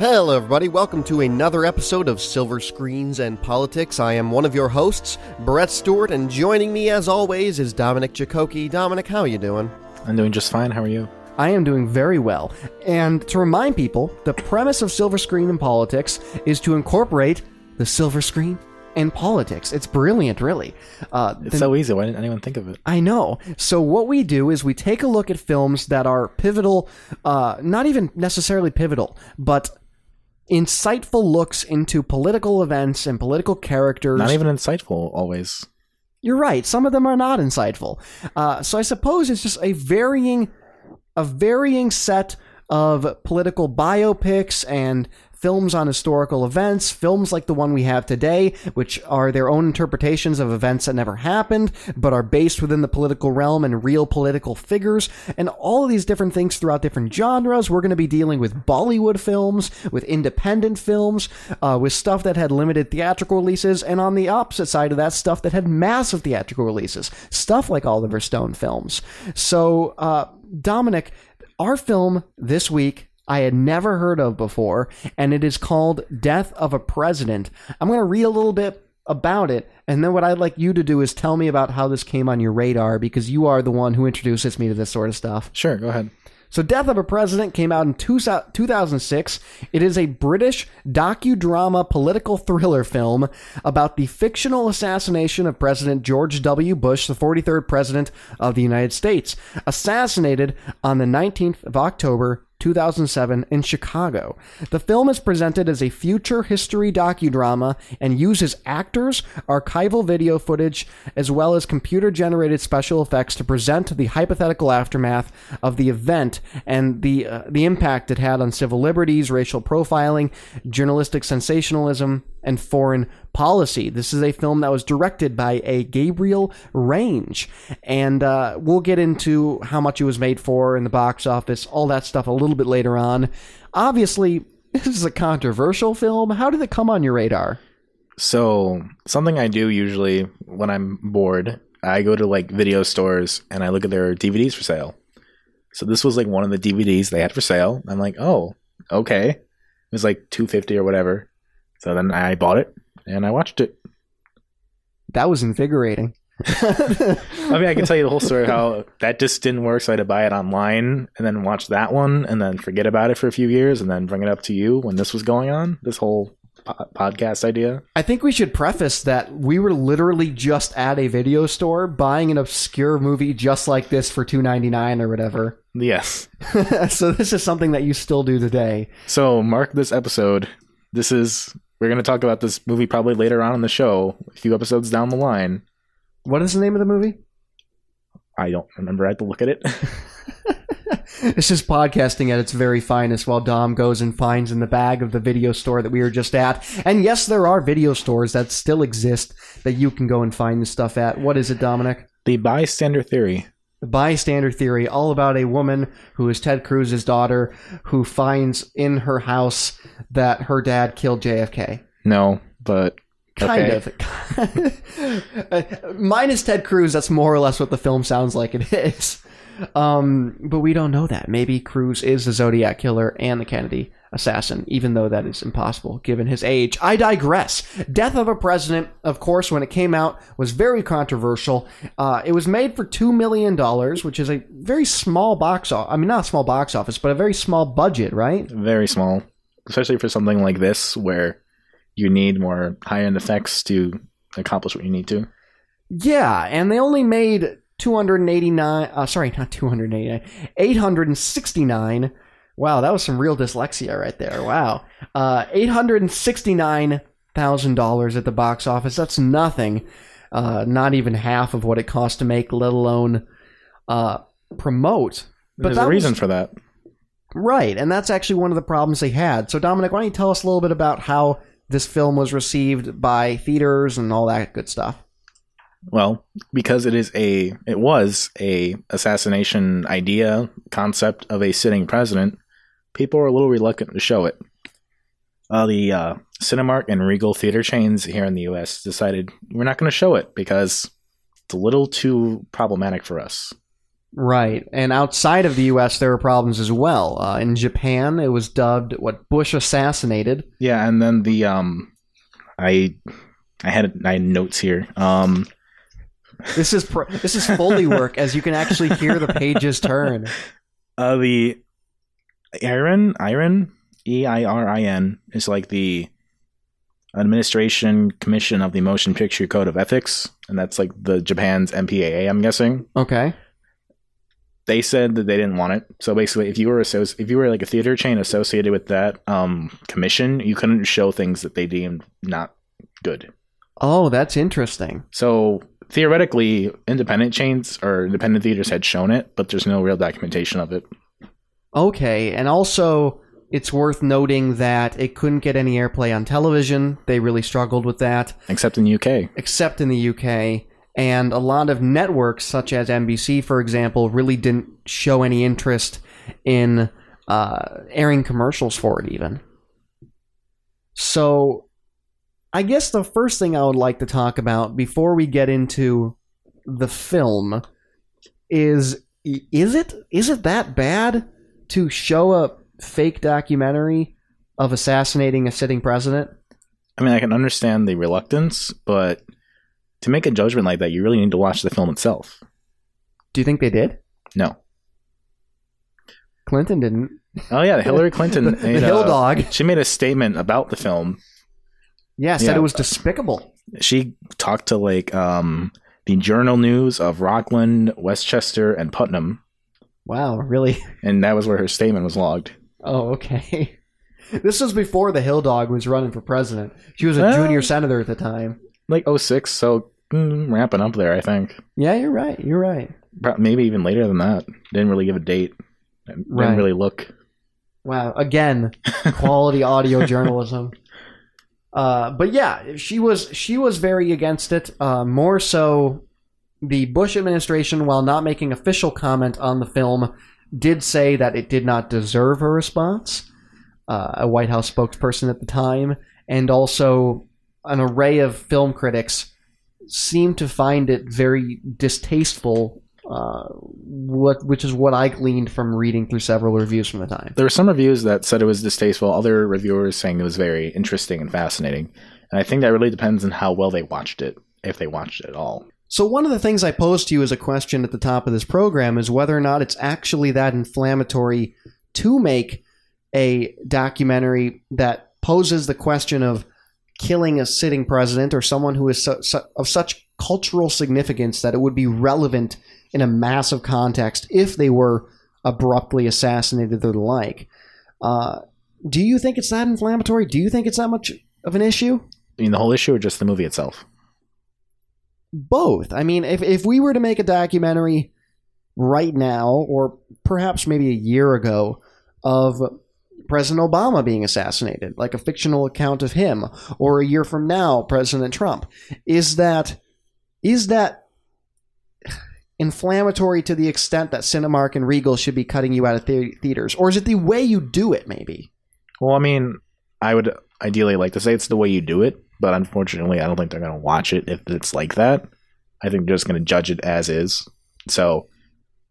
Hello, everybody. Welcome to another episode of Silver Screens and Politics. I am one of your hosts, Brett Stewart, and joining me, as always, is Dominic Cichocki. Dominic, how are you doing? I'm doing just fine. How are you? I am doing very well. And to remind people, the premise of Silver Screen and Politics is to incorporate the silver screen and politics. It's brilliant, really. Uh, It's the- so easy. Why didn't anyone think of it? I know. So what we do is we take a look at films that are pivotal, uh, not even necessarily pivotal, but insightful looks into political events and political characters. Not even insightful always. You're right. Some of them are not insightful. Uh, so I suppose it's just a varying, a varying set of political biopics and films on historical events, films like the one we have today, which are their own interpretations of events that never happened, but are based within the political realm and real political figures, and all of these different things throughout different genres. We're going to be dealing with Bollywood films, with independent films, uh, with stuff that had limited theatrical releases, and on the opposite side of that, stuff that had massive theatrical releases, stuff like Oliver Stone films. So, uh, Dominic, our film this week I had never heard of before, and it is called Death of a President. I'm going to read a little bit about it, and then what I'd like you to do is tell me about how this came on your radar because you are the one who introduces me to this sort of stuff. Sure, go ahead. So, Death of a President came out in two, 2006. It is a British docudrama political thriller film about the fictional assassination of President George W. Bush, the 43rd President of the United States, assassinated on the 19th of October 2007 in Chicago. The film is presented as a future history docudrama and uses actors, archival video footage, as well as computer generated special effects to present the hypothetical aftermath of the event and the uh, the impact it had on civil liberties, racial profiling, journalistic sensationalism, and foreign policy. This is a film that was directed by a Gabriel Range, and uh, we'll get into how much it was made for in the box office, all that stuff a little bit later on. Obviously, this is a controversial film. How did it come on your radar? So, something I do usually when I'm bored, I go to like video stores and I look at their DVDs for sale. So, this was like one of the DVDs they had for sale. I'm like, oh, okay. It was like 250 or whatever. So then I bought it and I watched it. That was invigorating. I mean, I can tell you the whole story how that just didn't work. So I had to buy it online and then watch that one and then forget about it for a few years and then bring it up to you when this was going on. This whole po- podcast idea. I think we should preface that we were literally just at a video store buying an obscure movie just like this for two ninety nine or whatever. Yes. so this is something that you still do today. So mark this episode. This is we're going to talk about this movie probably later on in the show, a few episodes down the line. What is the name of the movie? I don't remember. I had to look at it. This is podcasting at its very finest while Dom goes and finds in the bag of the video store that we were just at. And yes, there are video stores that still exist that you can go and find this stuff at. What is it, Dominic? the bystander theory. Bystander theory, all about a woman who is Ted Cruz's daughter who finds in her house that her dad killed JFK. No, but Kind Okay. of. Minus Ted Cruz, that's more or less what the film sounds like it is. Um, but we don't know that. Maybe Cruz is the Zodiac killer and the Kennedy assassin, even though that is impossible given his age. I digress. Death of a President, of course, when it came out, was very controversial. Uh, it was made for $2 million, which is a very small box office. I mean, not a small box office, but a very small budget, right? very small, especially for something like this where you need more high end effects to accomplish what you need to. Yeah, and they only made 289 uh, sorry, not 289. 869. Wow, that was some real dyslexia right there. Wow. Uh $869,000 at the box office. That's nothing. Uh not even half of what it cost to make, let alone uh promote. There's that a was- reason for that. Right, and that's actually one of the problems they had. So, Dominic, why don't you tell us a little bit about how this film was received by theaters and all that good stuff? Well, because it is a it was a assassination idea concept of a sitting president, people are a little reluctant to show it. Uh, the uh, Cinemark and Regal theater chains here in the U.S. decided we're not going to show it because it's a little too problematic for us. Right. And outside of the U.S., there were problems as well. Uh, in Japan, it was dubbed what Bush assassinated. Yeah, and then the um, I I had I had notes here. Um, This is pr- this is Foley work, as you can actually hear the pages turn. uh, the Iron Iron E I R I N is like the Administration Commission of the Motion Picture Code of Ethics, and that's like the Japan's MPAA. I'm guessing Okay. they said that they didn't want it. So basically, if you were associ- if you were like a theater chain associated with that um, commission, you couldn't show things that they deemed not good. Oh, that's interesting. So theoretically, independent chains or independent theaters had shown it, but there's no real documentation of it. Okay, and also it's worth noting that it couldn't get any airplay on television. They really struggled with that, Except in the UK. except in the UK. And a lot of networks, such as NBC, for example, really didn't show any interest in uh, airing commercials for it, even. So, I guess the first thing I would like to talk about before we get into the film is is it is it that bad to show a fake documentary of assassinating a sitting president? I mean, I can understand the reluctance, but to make a judgment like that, you really need to watch the film itself. Do you think they did? No. Clinton didn't. Oh yeah, Hillary Clinton. the, the made Hill Dog. She made a statement about the film. Yeah, said Yeah. it was despicable. She talked to like um, the Journal News of Rockland, Westchester, and Putnam, Wow, really? and that was where her statement was logged. Oh, okay. This was before the Hill Dog was running for president. She was a Well- junior senator at the time. Like 06, so mm, ramping up there, I think. Yeah, you're right. You're right. Maybe even later than that. Didn't really give a date. Didn't Right. really look. Wow. Again, quality audio journalism. Uh, but yeah, she was she was very against it. Uh, more so, the Bush administration, while not making official comment on the film, did say that it did not deserve a response. Uh, a White House spokesperson at the time, and also an array of film critics seemed to find it very distasteful. Uh, what, which is what I gleaned from reading through several reviews from the time. There were some reviews that said it was distasteful, other reviewers saying it was very interesting and fascinating. And I think that really depends on how well they watched it, if they watched it at all. So one of the things I posed to you as a question at the top of this program is whether or not it's actually that inflammatory to make a documentary that poses the question of killing a sitting president or someone who is of such cultural significance that it would be relevant in a massive context if they were abruptly assassinated or the like. Uh, do you think it's that inflammatory? Do you think it's that much of an issue? I mean, the whole issue or just the movie itself? Both. I mean, if if we were to make a documentary right now, or perhaps maybe a year ago, of President Obama being assassinated, like a fictional account of him, or a year from now, President Trump, is that is that inflammatory to the extent that Cinemark and Regal should be cutting you out of the- theaters, or is it the way you do it? Maybe. Well, I mean, I would ideally like to say it's the way you do it, but unfortunately, I don't think they're going to watch it if it's like that. I think they're just going to judge it as is. So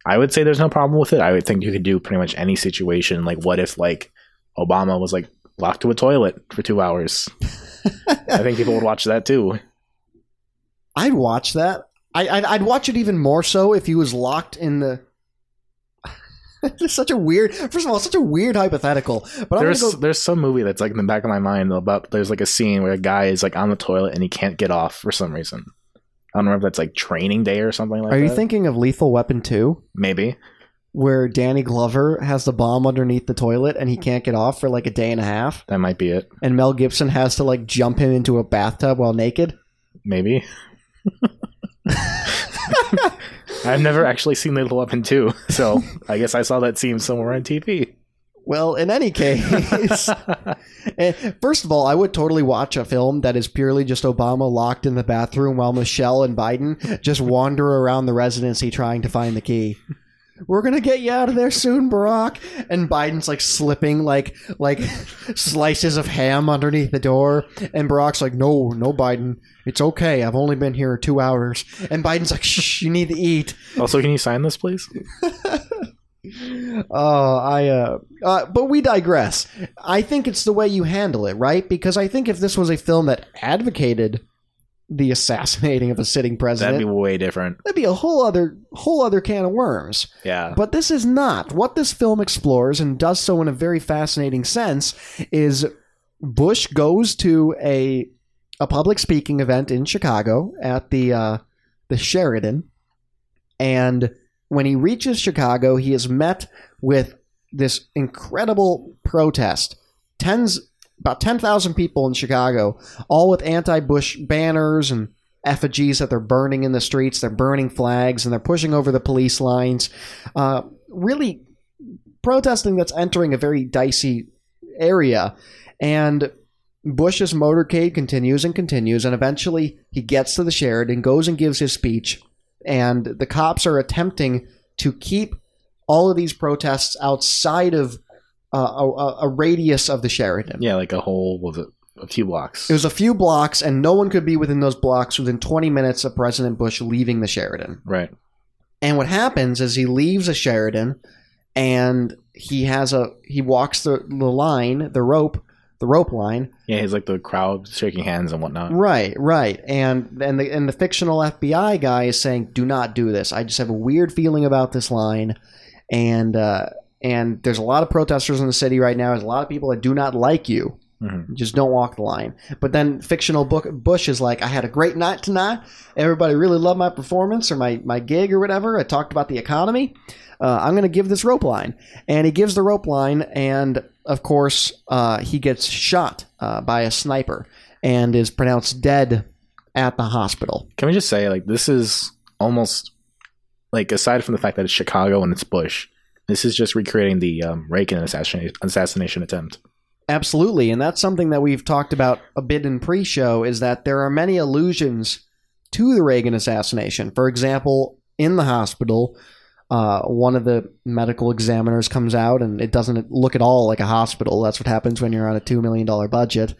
I would say there's no problem with it. I would think you could do pretty much any situation. Like, what if, like, Obama was, like, locked to a toilet for two hours? I think people would watch that too. I'd watch that. I, I'd, I'd watch it even more so if he was locked in the. It's such a weird. First of all, it's such a weird hypothetical. But I'm There's gonna go. there's some movie that's like in the back of my mind about there's like a scene where a guy is like on the toilet and he can't get off for some reason. I don't know if that's like training day or something like Are that. Are you thinking of Lethal Weapon Two, Maybe. where Danny Glover has the bomb underneath the toilet and he hmm. can't get off for like a day and a half, That might be it. and Mel Gibson has to like jump him into a bathtub while naked? Maybe. I've never actually seen Lethal Weapon 2, so I guess I saw that scene somewhere on TV. Well, in any case, eh, first of all, I would totally watch a film that is purely just Obama locked in the bathroom while Michelle and Biden just wander around the residency trying to find the key. We're gonna get you out of there soon, Barack. And Biden's like slipping like like slices of ham underneath the door, and Barack's like, "No, no, Biden, it's okay. I've only been here two hours." And Biden's like, "Shh, you need to eat." Also, can you sign this, please? Oh, I. Uh, uh, but we digress. I think it's the way you handle it, right? Because I think if this was a film that advocated the assassinating of a sitting president, That'd be way different. that'd be a whole other whole other can of worms. Yeah. But this is not. What this film explores and does so in a very fascinating sense is Bush goes to a a public speaking event in Chicago at the uh, the Sheraton, and when he reaches Chicago, he is met with this incredible protest. Tens about ten thousand people in Chicago, all with anti-Bush banners and effigies that they're burning in the streets. They're burning flags and they're pushing over the police lines. Uh, really protesting that's entering a very dicey area. And Bush's motorcade continues and continues, and eventually he gets to the Sheraton, goes and gives his speech, and the cops are attempting to keep all of these protests outside of uh, a, a radius of the Sheraton. yeah, like a whole was it a few blocks. It was a few blocks, and no one could be within those blocks within 20 minutes of President Bush leaving the Sheraton. right. And what happens is he leaves a Sheraton, and he has a he walks the, the line, the rope, the rope line. Yeah, he's like the crowd shaking hands and whatnot. Right, right. And and the and the fictional FBI guy is saying, "Do not do this. I just have a weird feeling about this line." And uh, and there's a lot of protesters in the city right now. There's a lot of people that do not like you. Mhm. Just don't walk the line. But then fictional book Bush is like, I had a great night tonight. Everybody really loved my performance or my, my gig or whatever. I talked about the economy. Uh, I'm going to give this rope line. And he gives the rope line, and of course, uh, he gets shot uh, by a sniper and is pronounced dead at the hospital. Can we just say like this is almost like aside from the fact that it's Chicago and it's Bush, this is just recreating the um, Reagan assassination assassination attempt. Absolutely, and that's something that we've talked about a bit in pre-show is that there are many allusions to the Reagan assassination. For example, in the hospital, uh, one of the medical examiners comes out and it doesn't look at all like a hospital. That's what happens when you're on a two million dollar budget.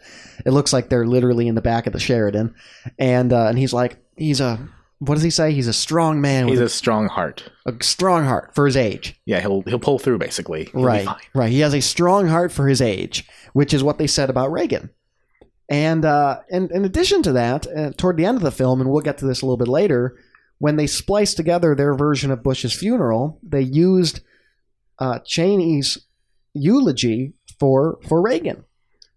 It looks like they're literally in the back of the Sheraton, and uh, and he's like, he's a what does he say? He's a strong man He's with a strong heart. a, a strong heart for his age. Yeah, he'll he'll pull through basically. He'll be Right, fine. right. He has a strong heart for his age, which is what they said about Reagan. And uh, and in addition to that, uh, toward the end of the film, and we'll get to this a little bit later, when they spliced together their version of Bush's funeral, they used uh, Cheney's eulogy for for Reagan.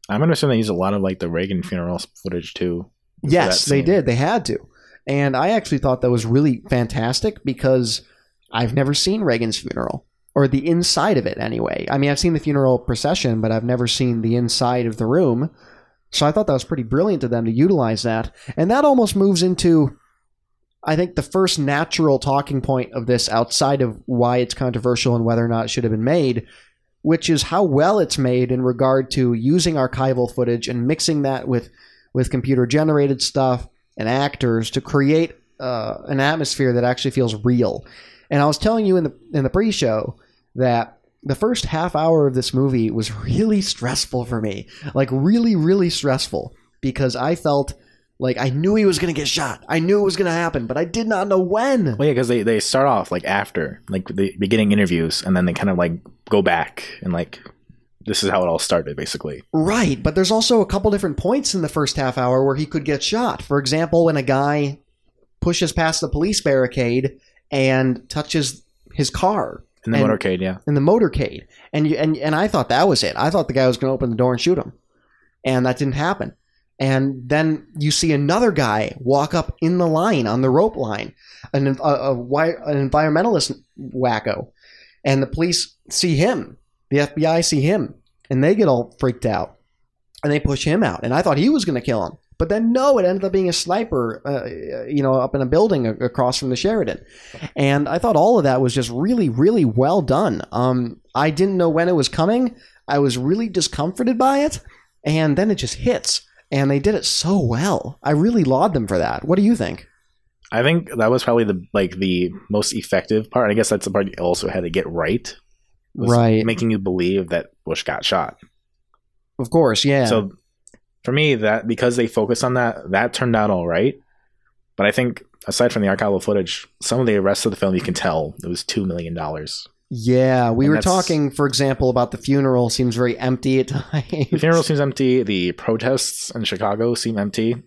I'm understanding they use a lot of like the Reagan funeral footage too. Yes, they did. They had to. And I actually thought that was really fantastic because I've never seen Reagan's funeral or the inside of it anyway. I mean, I've seen the funeral procession, but I've never seen the inside of the room. So I thought that was pretty brilliant of them to utilize that. And that almost moves into I think the first natural talking point of this outside of why it's controversial and whether or not it should have been made, which is how well it's made in regard to using archival footage and mixing that with with computer generated stuff and actors to create uh, an atmosphere that actually feels real. And I was telling you in the in the pre-show that the first half hour of this movie was really stressful for me, like really really stressful because I felt like I knew he was going to get shot. I knew it was going to happen, but I did not know when. Well, yeah, because they, they start off like after like the beginning interviews, and then they kind of like go back and like this is how it all started, basically. Right, but there's also a couple different points in the first half hour where he could get shot. For example, when a guy pushes past the police barricade and touches his car In the And- motorcade, yeah. in the motorcade, and you, and and I thought that was it. I thought the guy was going to open the door and shoot him, and that didn't happen. And then you see another guy walk up in the line on the rope line, an a, a, an environmentalist wacko, and the police see him. The FBI see him, and they get all freaked out, and they push him out. And I thought he was going to kill him, but then no, it ended up being a sniper, uh, you know, up in a building across from the Sheraton. And I thought all of that was just really, really well done. Um, I didn't know when it was coming. I was really discomforted by it, and then it just hits. And they did it so well. I really laud them for that. What do you think? I think that was probably the like the most effective part. I guess that's the part you also had to get right. Right. Making you believe that Bush got shot. Of course, yeah. So for me, that because they focused on that, that turned out all right. But I think aside from the archival footage, some of the rest of the film you can tell it was two million dollars. yeah, we And were talking, for example, about the funeral. Seems very empty at times. The funeral seems empty. The protests in Chicago seem empty.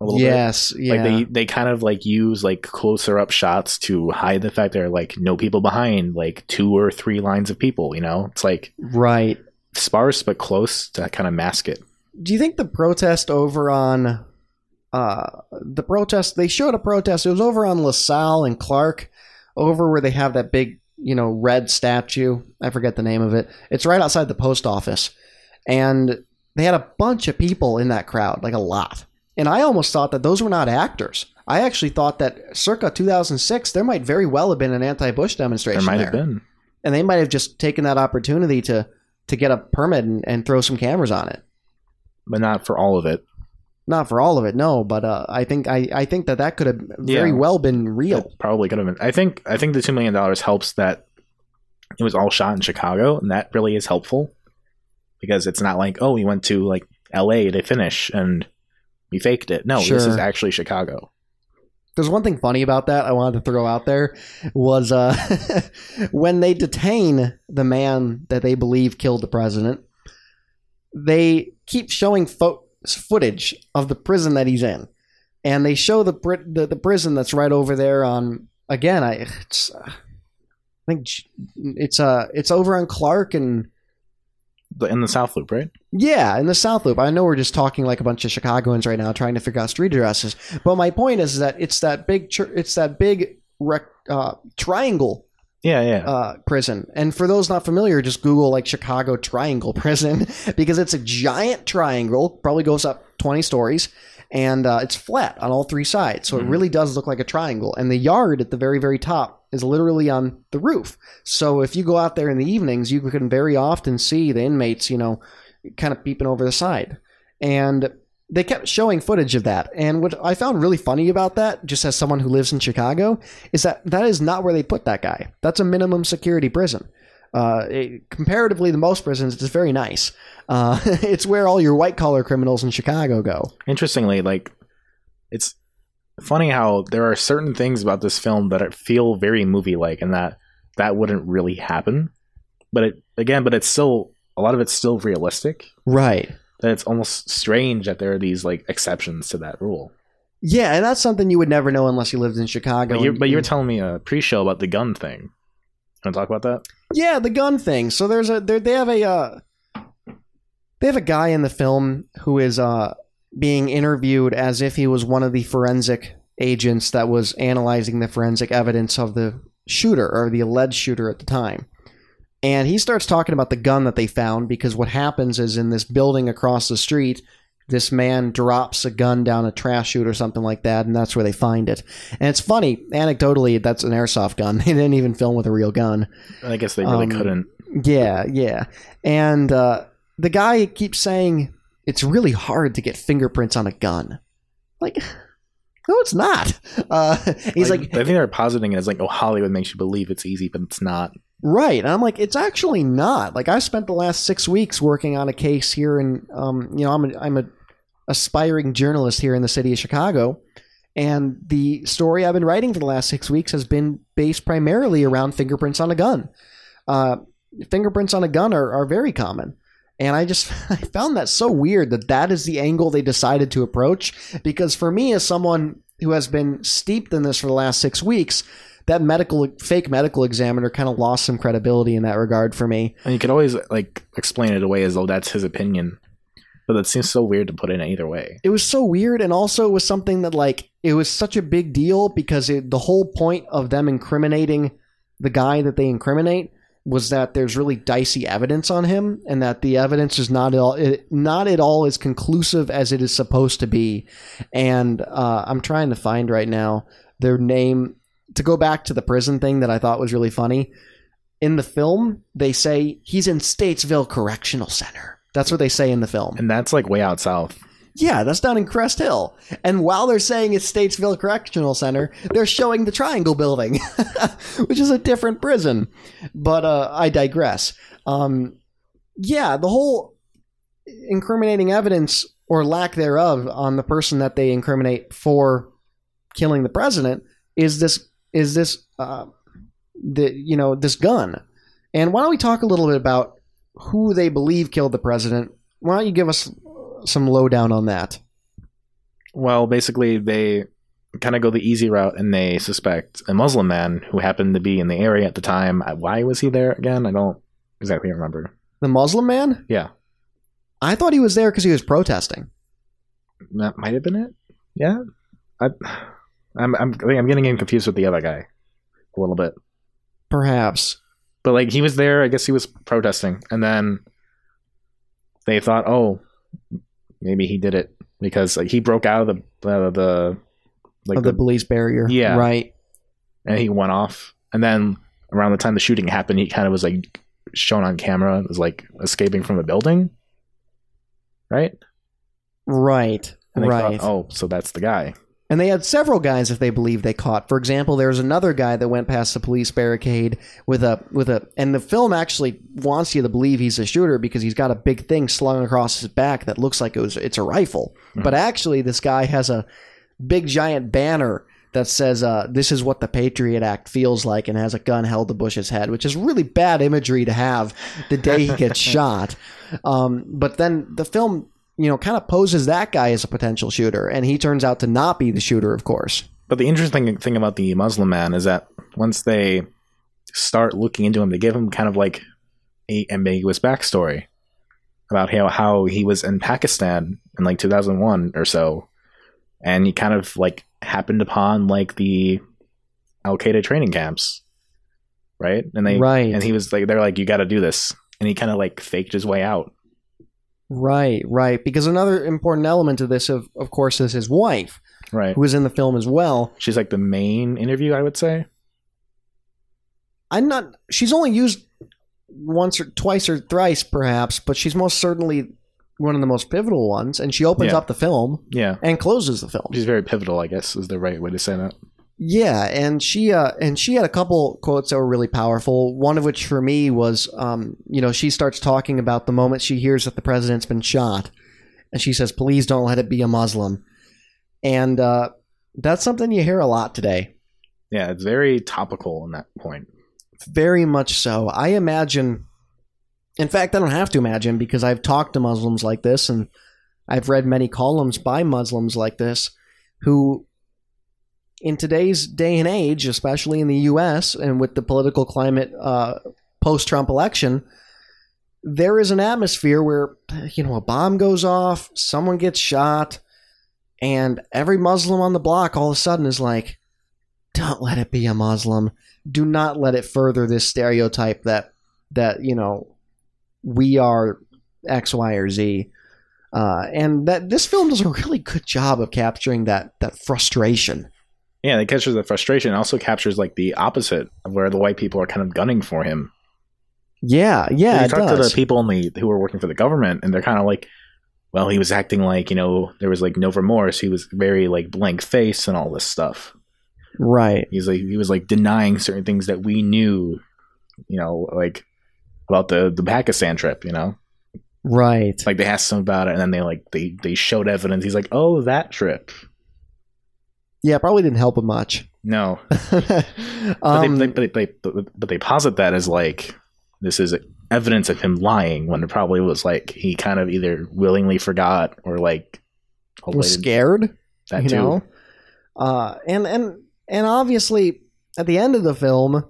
A little bit. Yes, yeah. Like they they kind of like use like closer up shots to hide the fact there are like no people behind, like two or three lines of people. You know, it's like right. sparse but close to kind of mask it. Do you think the protest over on uh the protest they showed a protest it was over on LaSalle and Clark over where they have that big, you know, red statue. I forget the name of it. It's right outside the post office. And they had a bunch of people in that crowd, like a lot. And I almost thought that those were not actors. I actually thought that circa 2006 there might very well have been an anti-Bush There demonstration might there have been. and they might have just taken that opportunity to to get a permit and, and throw some cameras on it. but not for all of it. Not for all of it, no, but uh, I think I, I think that that could have very Yeah. well been real. Probably could have been. I think I think the two million dollars helps that it was all shot in Chicago, and that really is helpful because it's not like oh we went to like L.A. to finish and we faked it. No, this is actually Chicago. There's one thing funny about that I wanted to throw out there was uh, when they detain the man that they believe killed the president, they keep showing fo- footage of the prison that he's in, and they show the pri- the, the prison that's right over there on again. I it's, uh, I think j- it's uh it's over on Clark and In the South Loop, right? Yeah, in the South Loop. I know we're just talking like a bunch of Chicagoans right now, trying to figure out street addresses. But my point is that it's that big, chur- it's that big rec- uh, triangle Yeah, yeah. uh, prison. And for those not familiar, just Google like Chicago Triangle Prison because it's a giant triangle, probably goes up 20 stories, and uh, it's flat on all three sides. So it Mhm. really does look like a triangle. And the yard at the very, very top is literally on the roof. So if you go out there in the evenings, you can very often see the inmates, you know, kind of peeping over the side. And they kept showing footage of that. And what I found really funny about that, just as someone who lives in Chicago, is that that is not where they put that guy. That's a minimum security prison. Uh, it- comparatively to most prisons, it's very nice. Uh, it's where all your white collar criminals in Chicago go. Interestingly, like it's funny how there are certain things about this film that feel very movie like, and that that wouldn't really happen. But it again, but it's still a lot of it's still realistic. Right. That it's almost strange that there are these like exceptions to that rule. Yeah, and that's something you would never know unless you lived in Chicago. But you and- but you were telling me a pre-show about the gun thing. Want to talk about that? Yeah, the gun thing. So there's a they have a uh, they have a guy in the film who is uh, being interviewed as if he was one of the forensic agents that was analyzing the forensic evidence of the shooter or the alleged shooter at the time. And he starts talking about the gun that they found because what happens is in this building across the street, this man drops a gun down a trash chute or something like that, and that's where they find it. And it's funny, anecdotally, that's an airsoft gun. They didn't even film with a real gun. I guess they really Um, couldn't. Yeah, yeah. And uh, the guy keeps saying it's really hard to get fingerprints on a gun. Like, no, it's not. Uh, he's like, I think they're positing it as like, oh, Hollywood makes you believe it's easy, but it's not. right. And I'm like, it's actually not. Like, I spent the last six weeks working on a case here, and um, you know, I'm a, I'm a aspiring journalist here in the city of Chicago. And the story I've been writing for the last six weeks has been based primarily around fingerprints on a gun. Uh, fingerprints on a gun are, are very common. And I just I found that so weird that that is the angle they decided to approach. Because for me, as someone who has been steeped in this for the last six weeks, that medical fake medical examiner kind of lost some credibility in that regard for me. And you could always like explain it away as though that's his opinion, but that seems so weird to put in either way. it was so weird and also it was something that like it was such a big deal because it, the whole point of them incriminating the guy that they incriminate was that there's really dicey evidence on him and that the evidence is not at all it, not at all as conclusive as it is supposed to be. And uh, i'm trying to find right now their name. To go back to the prison thing that i thought was really funny in the film they say he's in statesville correctional center. That's what they say in the film. And that's like way out south. Yeah, that's down in Crest Hill. And while they're saying it's Statesville Correctional Center, they're showing the Triangle Building, which is a different prison. But uh, I digress. Um, yeah, the whole incriminating evidence or lack thereof on the person that they incriminate for killing the president is this is this uh, the you know this gun. And why don't we talk a little bit about who they believe killed the president? Why don't you give us some lowdown on that? Well, basically, they kind of go the easy route and they suspect a Muslim man who happened to be in the area at the time. Uh, Why was he there again? I don't exactly remember. The Muslim man? Yeah, I thought he was there because he was protesting. that might have been it. Yeah, I, I'm I'm I'm getting him confused with the other guy a little bit. Perhaps. But like he was there, I guess he was protesting, and then they thought, oh, maybe he did it because like he broke out of the uh, the like of the, the, police barrier. Yeah. Right. and he went off, and then around the time the shooting happened, he kind of was like shown on camera as like escaping from a building, right? Right. Right. thought, oh, so that's the guy. And they had several guys if they believe they caught. For example, there was another guy that went past the police barricade with a with a and the film actually wants you to believe he's a shooter because he's got a big thing slung across his back that looks like it was it's a rifle. Mhm. But actually this guy has a big giant banner that says uh, this is what the Patriot Act feels like and has a gun held to Bush's head, which is really bad imagery to have the day he gets shot. Um, but then the film, you know, kind of poses that guy as a potential shooter, and he turns out to not be the shooter, of course. But the interesting thing about the Muslim man is that once they start looking into him, they give him kind of like a ambiguous backstory about how how he was in Pakistan in like 2001 or so, and he kind of like happened upon like the Al Qaeda training camps, right? And they Right. and he was like, they're like, you got to do this, and he kind of like faked his way out. Right, right. Because another important element of this, of of course, is his wife, Right. who is in the film as well. She's like the main interview, I would say. I'm not. She's only used once or twice or thrice, perhaps, but she's most certainly one of the most pivotal ones. And she opens Yeah. up the film Yeah. and closes the film. She's very pivotal, I guess, is the right way to say that. Yeah, and she uh, and she had a couple quotes that were really powerful. One of which for me was, um, you know, she starts talking about the moment she hears that the president's been shot, and she says, "Please don't let it be a Muslim," and uh, that's something you hear a lot today. Yeah, it's very topical in that point. Very much so. I imagine. In fact, I don't have to imagine because I've talked to Muslims like this, and I've read many columns by Muslims like this, who, in today's day and age, especially in the U.S. and with the political climate uh, post-Trump election, there is an atmosphere where you know a bomb goes off, someone gets shot, and every Muslim on the block all of a sudden is like, "Don't let it be a Muslim." do not let it further this stereotype that that you know we are X, Y, or Z. Uh, and that this film does a really good job of capturing that that frustration. Yeah, it captures the frustration. It also captures like the opposite of where the white people are kind of gunning for him. Yeah, yeah, you talk to the people in the who were working for the government, and they're kind of like, well, he was acting like you know there was like no remorse. He was very like blank face and all this stuff. right, He's like he was like denying certain things that we knew, you know, like about the the Pakistan trip. You know, right. like they asked him about it, and then they like they they showed evidence. He's like, oh, that trip. Yeah, probably didn't help him much. No, But, um, they, but, they, but, but they posit that as like this is evidence of him lying when it probably was like he kind of either willingly forgot or like was scared. that you too. know uh and and and obviously at the end of the film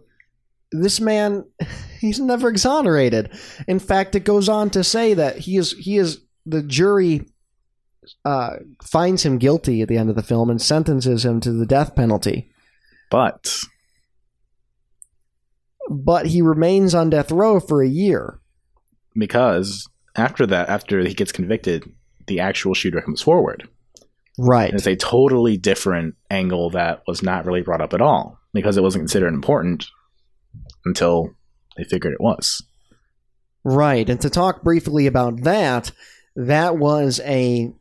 this man he's never exonerated in fact it goes on to say that he is he is the jury uh finds him guilty at the end of the film and sentences him to the death penalty But but he remains on death row for a year because after that, after he gets convicted, the actual shooter comes forward. right And it's a totally different angle that was not really brought up at all because it wasn't considered important until they figured it was. Right. And to talk briefly about that, that was a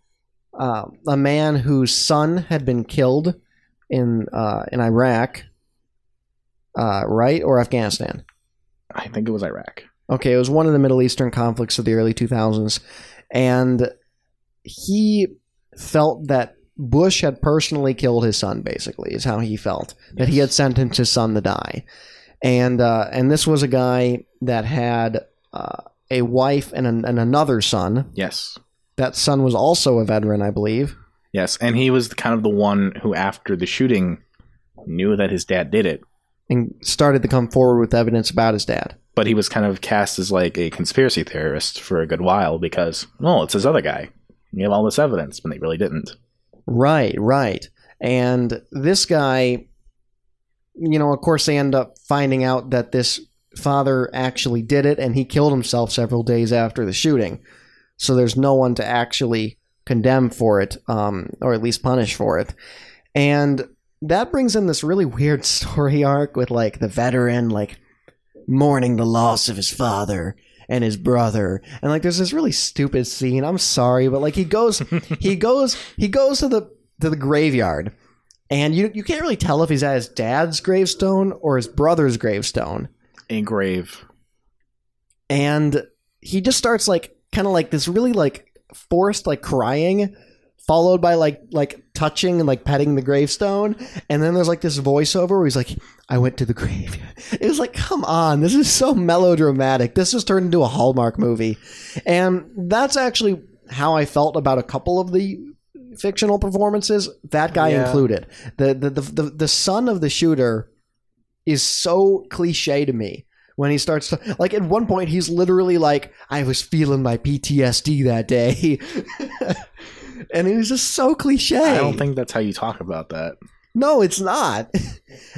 uh, a man whose son had been killed in uh, in Iraq, uh, right, or Afghanistan. I think it was Iraq. Okay, it was one of the Middle Eastern conflicts of the early 2000s, and he felt that Bush had personally killed his son. Basically, is how he felt that he had sentenced his son to die, and uh, and this was a guy that had uh, a wife and, an, and another son. Yes. That son was also a veteran, I believe. Yes, and he was kind of the one who, after the shooting, knew that his dad did it, and started to come forward with evidence about his dad. but he was kind of cast as like a conspiracy theorist for a good while because, well, it's this other guy. You have all this evidence, but they really didn't. Right, right. And this guy, you know, of course, they end up finding out that this father actually did it and he killed himself several days after the shooting. So there's no one to actually condemn for it, um, or at least punish for it. And that brings in this really weird story arc with like the veteran, like mourning the loss of his father and his brother and like there's this really stupid scene i'm sorry but like he goes he goes he goes to the to the graveyard and you you can't really tell if he's at his dad's gravestone or his brother's gravestone A grave. and he just starts like kind of like this really like forced like crying followed by like like touching and like petting the gravestone. And then there's like this voiceover where he's like i went to the grave. It was like come on this is so melodramatic. This just turned into a hallmark movie. And that's actually how i felt about a couple of the fictional performances that guy Yeah. included. The the, the the the son of the shooter is so cliche to me when he starts to like at one point he's literally like i was feeling my ptsd that day. And it was just so cliche. I don't think that's how you talk about that. no it's not.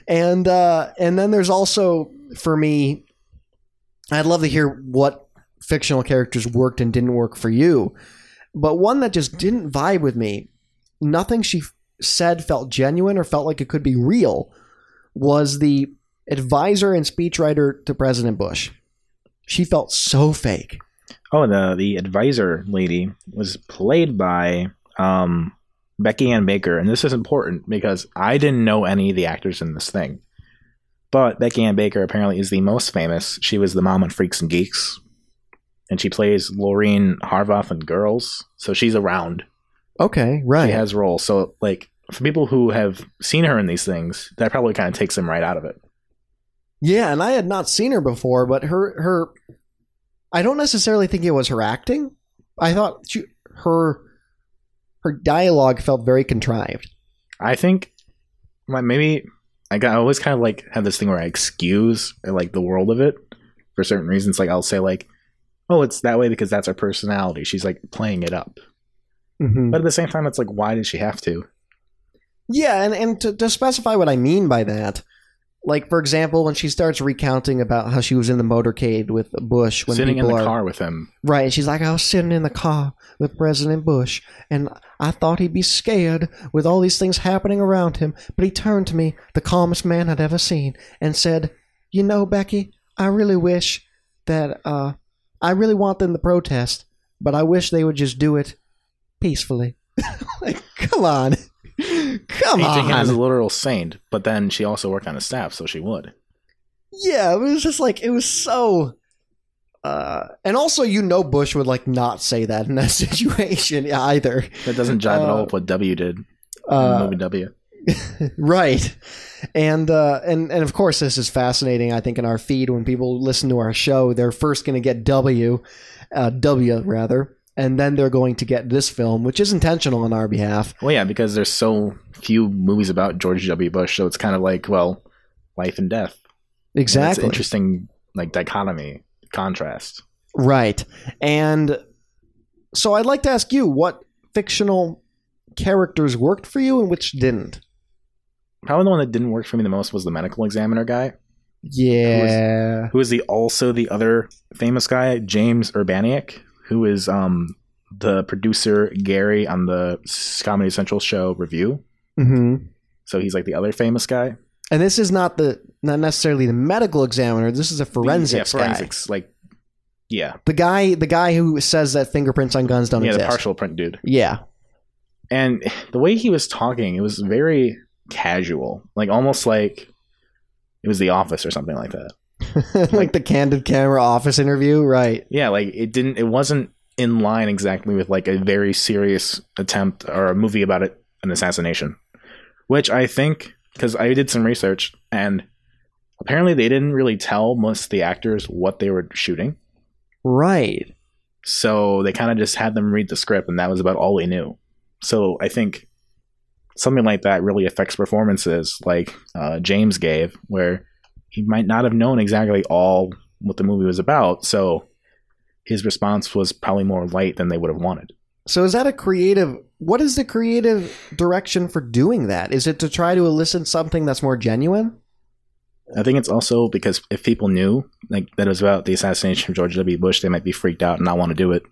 And uh and then there's also for me i'd love to hear what fictional characters worked and didn't work for you. But one that just didn't vibe with me nothing she f- said felt genuine or felt like it could be real was the advisor and speechwriter to president bush she felt so fake Oh, the the advisor lady was played by um, Becky Ann Baker, and this is important because I didn't know any of the actors in this thing. But Becky Ann Baker apparently is the most famous. She was the mom on Freaks and Geeks, and she plays Loreen Horvath in Girls, so she's around. okay right She has roles. So, like for people who have seen her in these things, that probably kind of takes them right out of it. Yeah, and I had not seen her before, but her her I don't necessarily think it was her acting. I thought she, her her dialogue felt very contrived. I think like, maybe I got I always kind of like have this thing where I excuse like the world of it for certain reasons. Like I'll say like, oh, it's that way because that's her personality. She's like playing it up, Mm-hmm. but at the same time, it's like, why did she have to? Yeah, and, and to, to specify what I mean by that, like for example, when she starts recounting about how she was in the motorcade with Bush when Sitting in the are car with him. right, and she's like, I was sitting in the car with President Bush, and I thought he'd be scared with all these things happening around him, but he turned to me, the calmest man I'd ever seen, and said, "You know, Becky, I really wish that uh, I really want them to protest, but I wish they would just do it peacefully." like, come on. Come Painting him as a literal saint, but then she also worked on his staff, so she would. Yeah, it was just like it was so uh and also you know Bush would like not say that in that situation either. That doesn't jive at all Uh, with what W did in the Uh movie W. right. And uh and and of course this is fascinating I think in our feed when people listen to our show they're first going to get W uh W rather and then they're going to get this film which is intentional on our behalf. Well, yeah, because there's so few movies about George W. Bush, so it's kind of like, well, life and death. Exactly. an interesting like dichotomy, contrast. Right. And so I'd like to ask you what fictional characters worked for you and which didn't. Probably the one that didn't work for me the most was the medical examiner guy, Yeah. who is the also the other famous guy, James Urbaniak, who is um the producer Gary on the Comedy Central show Review. Hmm So he's like the other famous guy. And this is not the not necessarily the medical examiner. This is a forensics, yeah, guy. like yeah, The guy, the guy who says that fingerprints on guns don't yeah, the exist. partial print dude. Yeah. And the way he was talking, it was very casual, like almost like it was The Office or something like that. like the candid camera office interview, right? Yeah, like it didn't. It wasn't in line exactly with like a very serious attempt or a movie about it, an assassination, which I think because I did some research and apparently they didn't really tell most of the actors what they were shooting. Right. So they kind of just had them read the script, and that was about all they knew. So I think something like that really affects performances, like uh, James gave, where he might not have known exactly all what the movie was about. So his response was probably more light than they would have wanted. So is that a creative? What is the creative direction for doing that? Is it to try to elicit something that's more genuine? I think it's also because if people knew like that it was about the assassination of George W. Bush, they might be freaked out and not want to do it.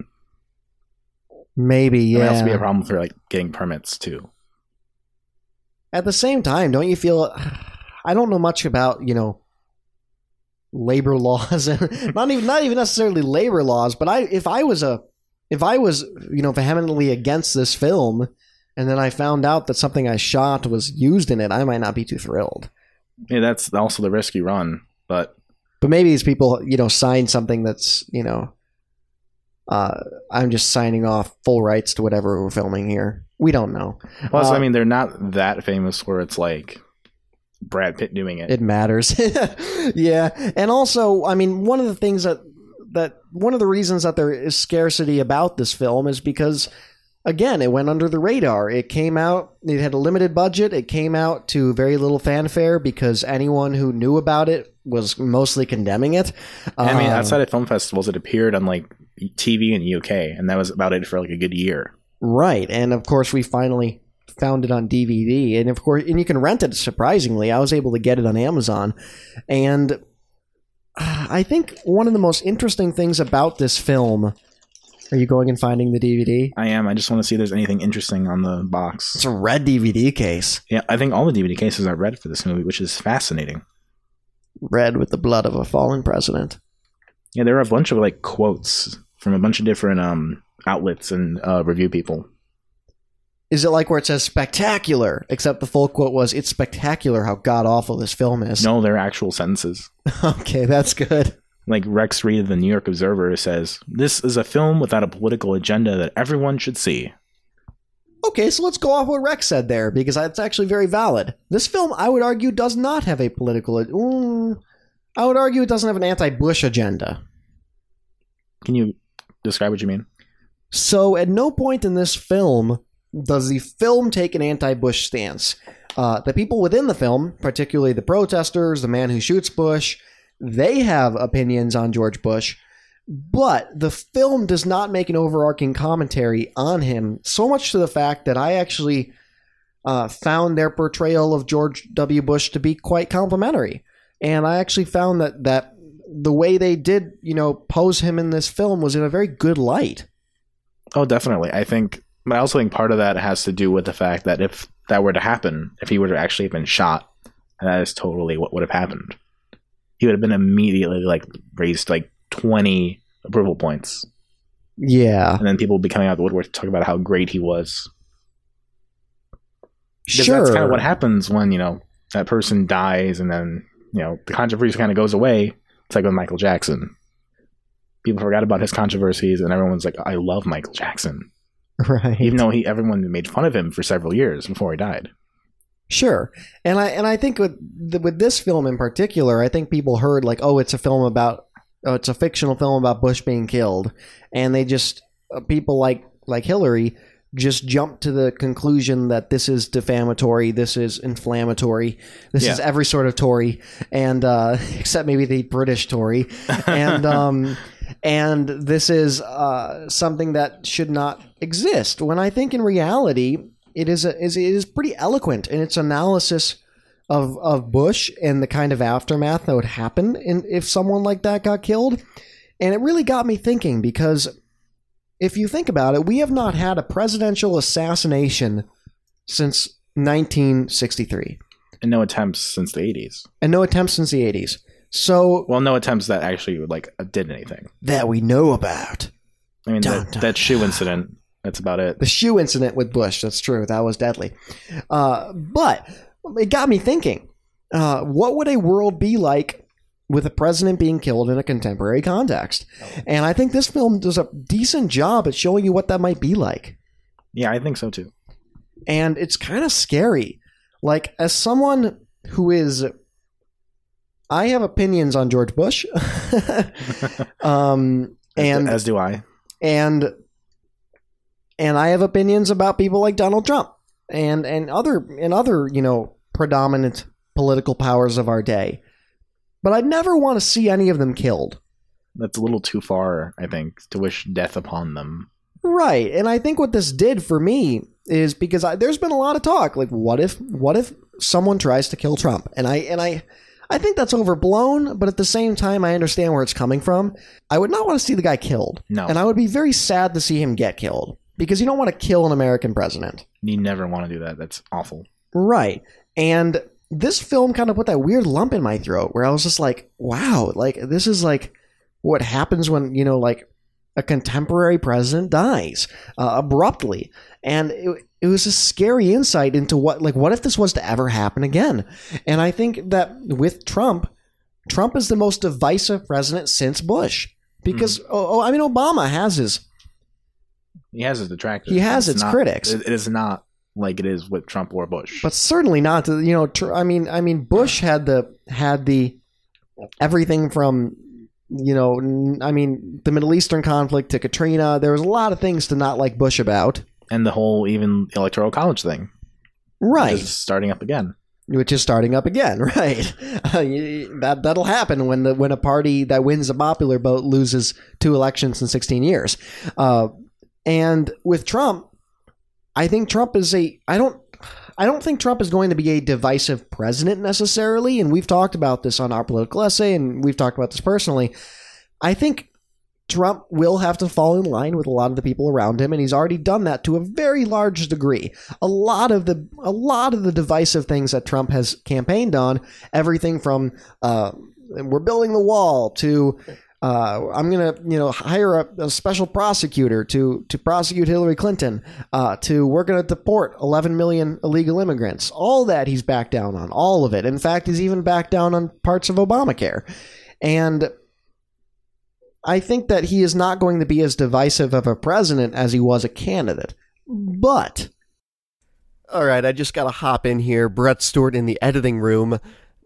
Maybe, It might yeah. also be a problem for like getting permits too. At the same time, don't you feel? I don't know much about you know labor laws and not even not even necessarily labor laws, but I if I was a if I was you know vehemently against this film, and then I found out that something I shot was used in it, I might not be too thrilled. Yeah, that's also the risk you run. But But maybe these people, you know, sign something that's, you know, uh, I'm just signing off full rights to whatever we're filming here. We don't know. plus, Uh, I mean, they're not that famous where it's like Brad Pitt doing it. It matters. yeah. And also, I mean, one of the things that that one of the reasons that there is scarcity about this film is because again, it went under the radar. It came out, it had a limited budget. It came out to very little fanfare because anyone who knew about it was mostly condemning it. I mean, Um, outside of film festivals, it appeared on like TV in the UK, and that was about it for like a good year. Right, and of course we finally found it on DVD, and of course, and you can rent it. Surprisingly, I was able to get it on Amazon, and I think one of the most interesting things about this film. Are you going and finding the DVD? I am. I just want to see if there's anything interesting on the box. It's a red DVD case, Yeah, I think all the DVD cases are red for this movie, which is fascinating. red with the blood of a fallen president. Yeah, there are a bunch of like quotes from a bunch of different um outlets and uh, review people. Is it like where it says spectacular? Except the full quote was, "It's spectacular how god awful this film is." No, they're actual sentences. okay, that's good. Like Rex Reed of the New York Observer says, "This is a film without a political agenda that everyone should see." Okay, so let's go off what Rex said there because that's actually very valid. This film, I would argue, does not have a political. Mm, I would argue it doesn't have an anti-Bush agenda. Can you describe what you mean? So, at no point in this film does the film take an anti-Bush stance. Uh, the people within the film, particularly the protesters, the man who shoots Bush, they have opinions on George Bush, but the film does not make an overarching commentary on him. So much to the fact that I actually uh, found their portrayal of George W. Bush to be quite complimentary, and I actually found that that the way they did, you know, pose him in this film was in a very good light. Oh, definitely. I think, I also think part of that has to do with the fact that if that were to happen, if he were to actually have been shot, that is totally what would have happened. He would have been immediately like raised like twenty approval points, Yeah, and then people would be coming out of the woodwork to talk about how great he was. Because sure. that's kind of what happens when you know that person dies, and then you know the controversy kind of goes away. It's like with Michael Jackson. People forgot about his controversies, and everyone's like, "I love Michael Jackson," right. even though he everyone made fun of him for several years before he died. Sure, and I and I think with the, with this film in particular, I think people heard like, oh, it's a film about, oh, it's a fictional film about Bush being killed, and they just uh, people like like Hillary just jumped to the conclusion that this is defamatory, this is inflammatory, this is every sort of Tory, and uh, except maybe the British Tory, and um, and this is uh, something that should not exist. When I think in reality, it is a, is it is pretty eloquent in its analysis of of Bush and the kind of aftermath that would happen in, if someone like that got killed, and it really got me thinking because if you think about it, we have not had a presidential assassination since 1963, and no attempts since the 80s. and no attempts since the 80s. So Well, no attempts that actually like did anything. that we know about. I mean, Dun, that, dun, that shoe incident That's about it. The shoe incident with Bush. That's true. That was deadly. Uh, but it got me thinking. Uh, what would a world be like with a president being killed in a contemporary context? And I think this film does a decent job at showing you what that might be like. Yeah, I think so too. And it's kind of scary. Like, as someone who is. I have opinions on George Bush. um, and as do I. and and I have opinions about people like Donald Trump and and other and other you know predominant political powers of our day. But I'd never want to see any of them killed. That's a little too far, I think, to wish death upon them. Right. And I think what this did for me is because I, there's been a lot of talk like what if what if someone tries to kill Trump? And I and I I think that's overblown, but at the same time I understand where it's coming from. I would not want to see the guy killed. No. And I would be very sad to see him get killed because you don't want to kill an American president. You never want to do that. That's awful. Right. And this film kind of put that weird lump in my throat where I was just like, wow, like this is like what happens when, you know, like a contemporary president dies uh, abruptly. And it, it was a scary insight into what, like, what if this was to ever happen again? And I think that with Trump, Trump is the most divisive president since Bush. Because, hmm. oh, oh, I mean, Obama has his He has his detractors. He has It's its not- critics. It it is not like it is with Trump or Bush. but certainly not to you know tr- i mean i mean bush had the had the everything from you know i mean the middle eastern conflict to katrina there was a lot of things to not like bush about and the whole even electoral college thing right is starting up again. which is starting up again right Uh, you- that that'll happen when the when a party that wins a popular vote loses two elections in 16 years uh, and with trump i think trump is a i don't I don't think Trump is going to be a divisive president necessarily, and we've talked about this on our political essay, and we've talked about this personally. I think Trump will have to fall in line with a lot of the people around him, and he's already done that to a very large degree. A lot of the a lot of the divisive things that Trump has campaigned on, everything from uh, we're building the wall to uh, I'm gonna you know hire a, a special prosecutor to to prosecute Hillary Clinton, uh, to we're gonna deport 11 million illegal immigrants. All that he's backed down on, all of it. In fact, he's even backed down on parts of Obamacare, and. I think that he is not going to be as divisive of a president as he was a candidate. But All right, I just got to hop in here. Brett Stewart in the editing room.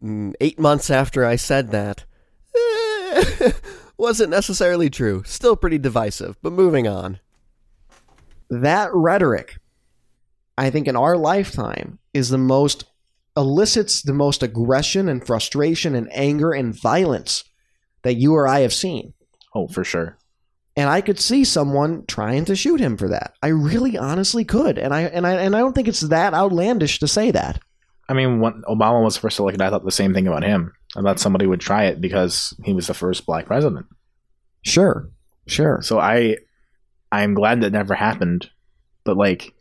Mm, Eight months after I said that. Eh, wasn't necessarily true. Still pretty divisive, but moving on. that rhetoric, I think in our lifetime, is the most elicits the most aggression and frustration and anger and violence that you or I have seen. Oh, for sure. And I could see someone trying to shoot him for that. I really honestly could. And I and I and I don't think it's that outlandish to say that. I mean, when Obama was first elected, I thought the same thing about him. I thought somebody would try it because he was the first black president. Sure. Sure. So I, I'm glad that never happened, but like,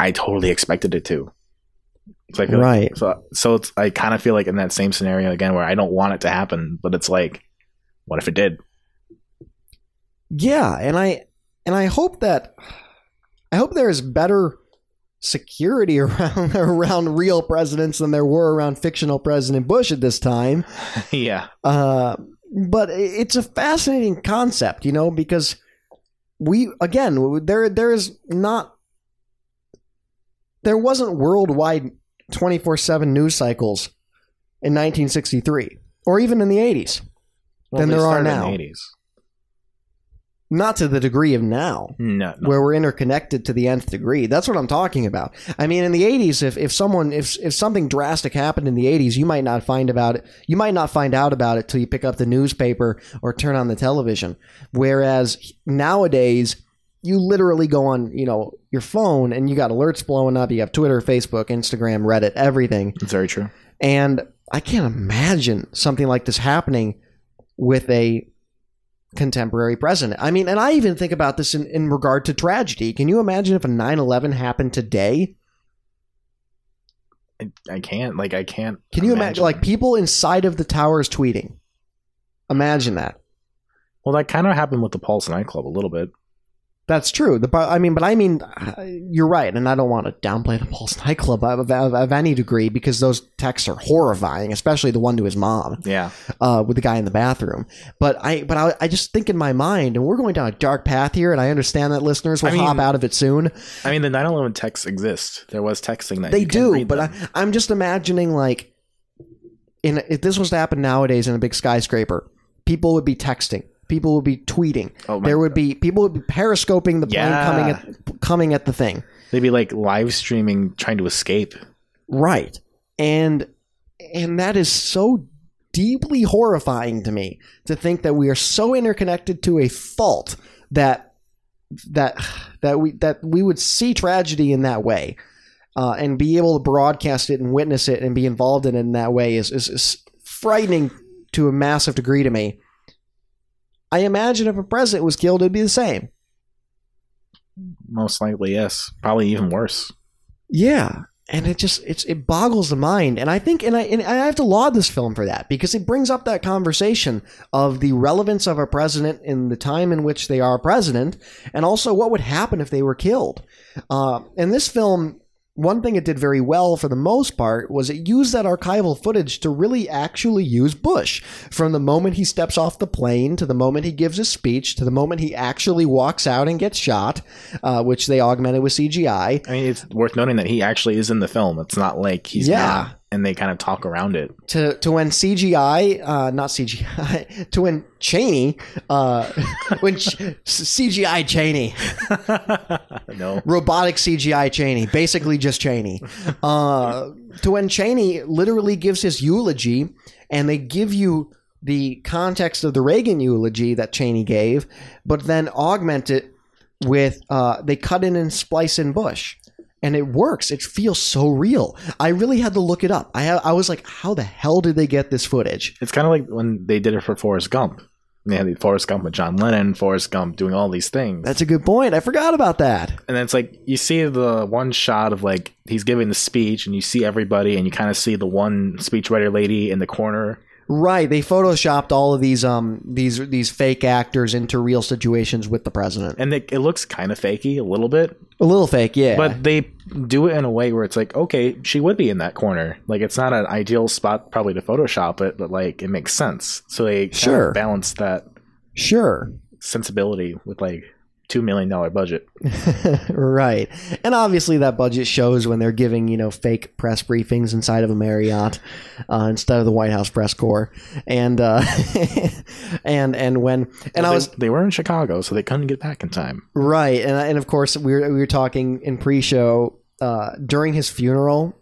I totally expected it to. So I like- Right. so so it's I kind of feel like in that same scenario again where I don't want it to happen, but it's like, what if it did? Yeah, and I and I hope that I hope there is better security around around real presidents than there were around fictional President Bush at this time. yeah, Uh, but it's a fascinating concept, you know, because we again there there is not there wasn't worldwide twenty four seven news cycles in nineteen sixty three or even in the eighties. Than there are now. the 80s. Not to the degree of now. No, no. where we're interconnected to the nth degree. That's what I'm talking about. I mean, in the 80s, if, if someone if if something drastic happened in the 80s, you might not find about it. You might not find out about it till you pick up the newspaper or turn on the television. Whereas nowadays, you literally go on you know your phone and you got alerts blowing up. You have Twitter, Facebook, Instagram, Reddit, everything. it's very true. And I can't imagine something like this happening with a contemporary president. I mean, and I even think about this in, in regard to tragedy. Can you imagine if a 9 11 happened today? I, I can't like I can't. Can you imagine, like, people inside of the towers tweeting? Imagine that. Well, that kind of happened with the Pulse nightclub a little bit. That's true. The I mean, but I mean, uh, you're right, and I don't want to downplay the Pulse nightclub of, of, of any degree because those texts are horrifying, especially the one to his mom Yeah. uh, with the guy in the bathroom. But I, but I, I just think in my mind, and we're going down a dark path here, and I understand that listeners will I mean- hop out of it soon. I mean, the 9/11 texts exist. There was texting that They do, but them. I, I'm just imagining like, in if this was to happen nowadays in a big skyscraper, people would be texting. People would be tweeting. Oh there would be people would be periscoping the plane Yeah. coming at coming at the thing. they'd be like live streaming, trying to escape. Right. And and that is so deeply horrifying to me to think that we are so interconnected to a fault that that that we that we would see tragedy in that way. Uh, and be able to broadcast it and witness it and be involved in it in that way is, is, is frightening to a massive degree to me. I imagine if a president was killed, it'd be the same. Most likely, yes. Probably even worse. Yeah, and it just it's it boggles the mind, and I think and I and I have to laud this film for that because it brings up that conversation of the relevance of a president in the time in which they are president, and also what would happen if they were killed. Uh, and this film. One thing it did very well for the most part was it used that archival footage to really actually use Bush. From the moment he steps off the plane to the moment he gives his speech to the moment he actually walks out and gets shot, uh, which they augmented with CGI. I mean, it's worth noting that he actually is in the film. It's not like he's Yeah. not, and they kind of talk around it. to to when CGI, uh, not CGI, to when Cheney, uh, when Ch- CGI Cheney, no. robotic CGI Cheney, basically just Cheney, uh, to when Cheney literally gives his eulogy, and they give you the context of the Reagan eulogy that Cheney gave, but then augment it with uh, they cut in and splice in Bush. And it works. It feels so real. I really had to look it up. I I was like, how the hell did they get this footage? It's kind of like when they did it for Forrest Gump. They had the Forrest Gump with John Lennon, Forrest Gump doing all these things. That's a good point. I forgot about that. and then it's like you see the one shot of like he's giving the speech and you see everybody and you kind of see the one speechwriter lady in the corner Right. They photoshopped all of these um these these fake actors into real situations with the president. and it, it looks kind of fakey a little bit A little fake, yeah. but they do it in a way where it's like okay she would be in that corner like it's not an ideal spot probably to photoshop it but like it makes sense so they Sure. balance that sure. sensibility with like two million dollar budget right. And obviously that budget shows when they're giving, you know, fake press briefings inside of a Marriott uh, instead of the White House press corps. And uh and and when and I they, was they were in chicago so they couldn't get back in time Right, and and of course we were we were talking in pre-show uh, during his funeral,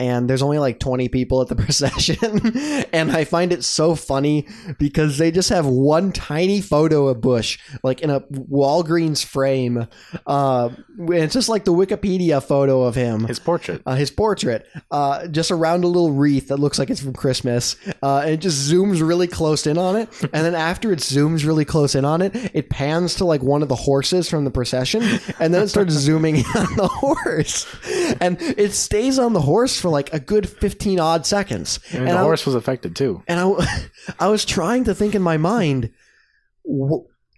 and there's only like 20 people at the procession, and I find it so funny because they just have one tiny photo of Bush like in a Walgreens frame. Uh, it's just like the Wikipedia photo of him his portrait uh, his portrait, uh, just around a little wreath that looks like it's from Christmas. Uh, and it just zooms really close in on it. And then after it zooms really close in on it, it pans to like one of the horses from the procession. And then it starts zooming in on the horse. And it stays on the horse for like a good 15 odd seconds. and, and the I- horse was affected too and I, I was trying to think in my mind,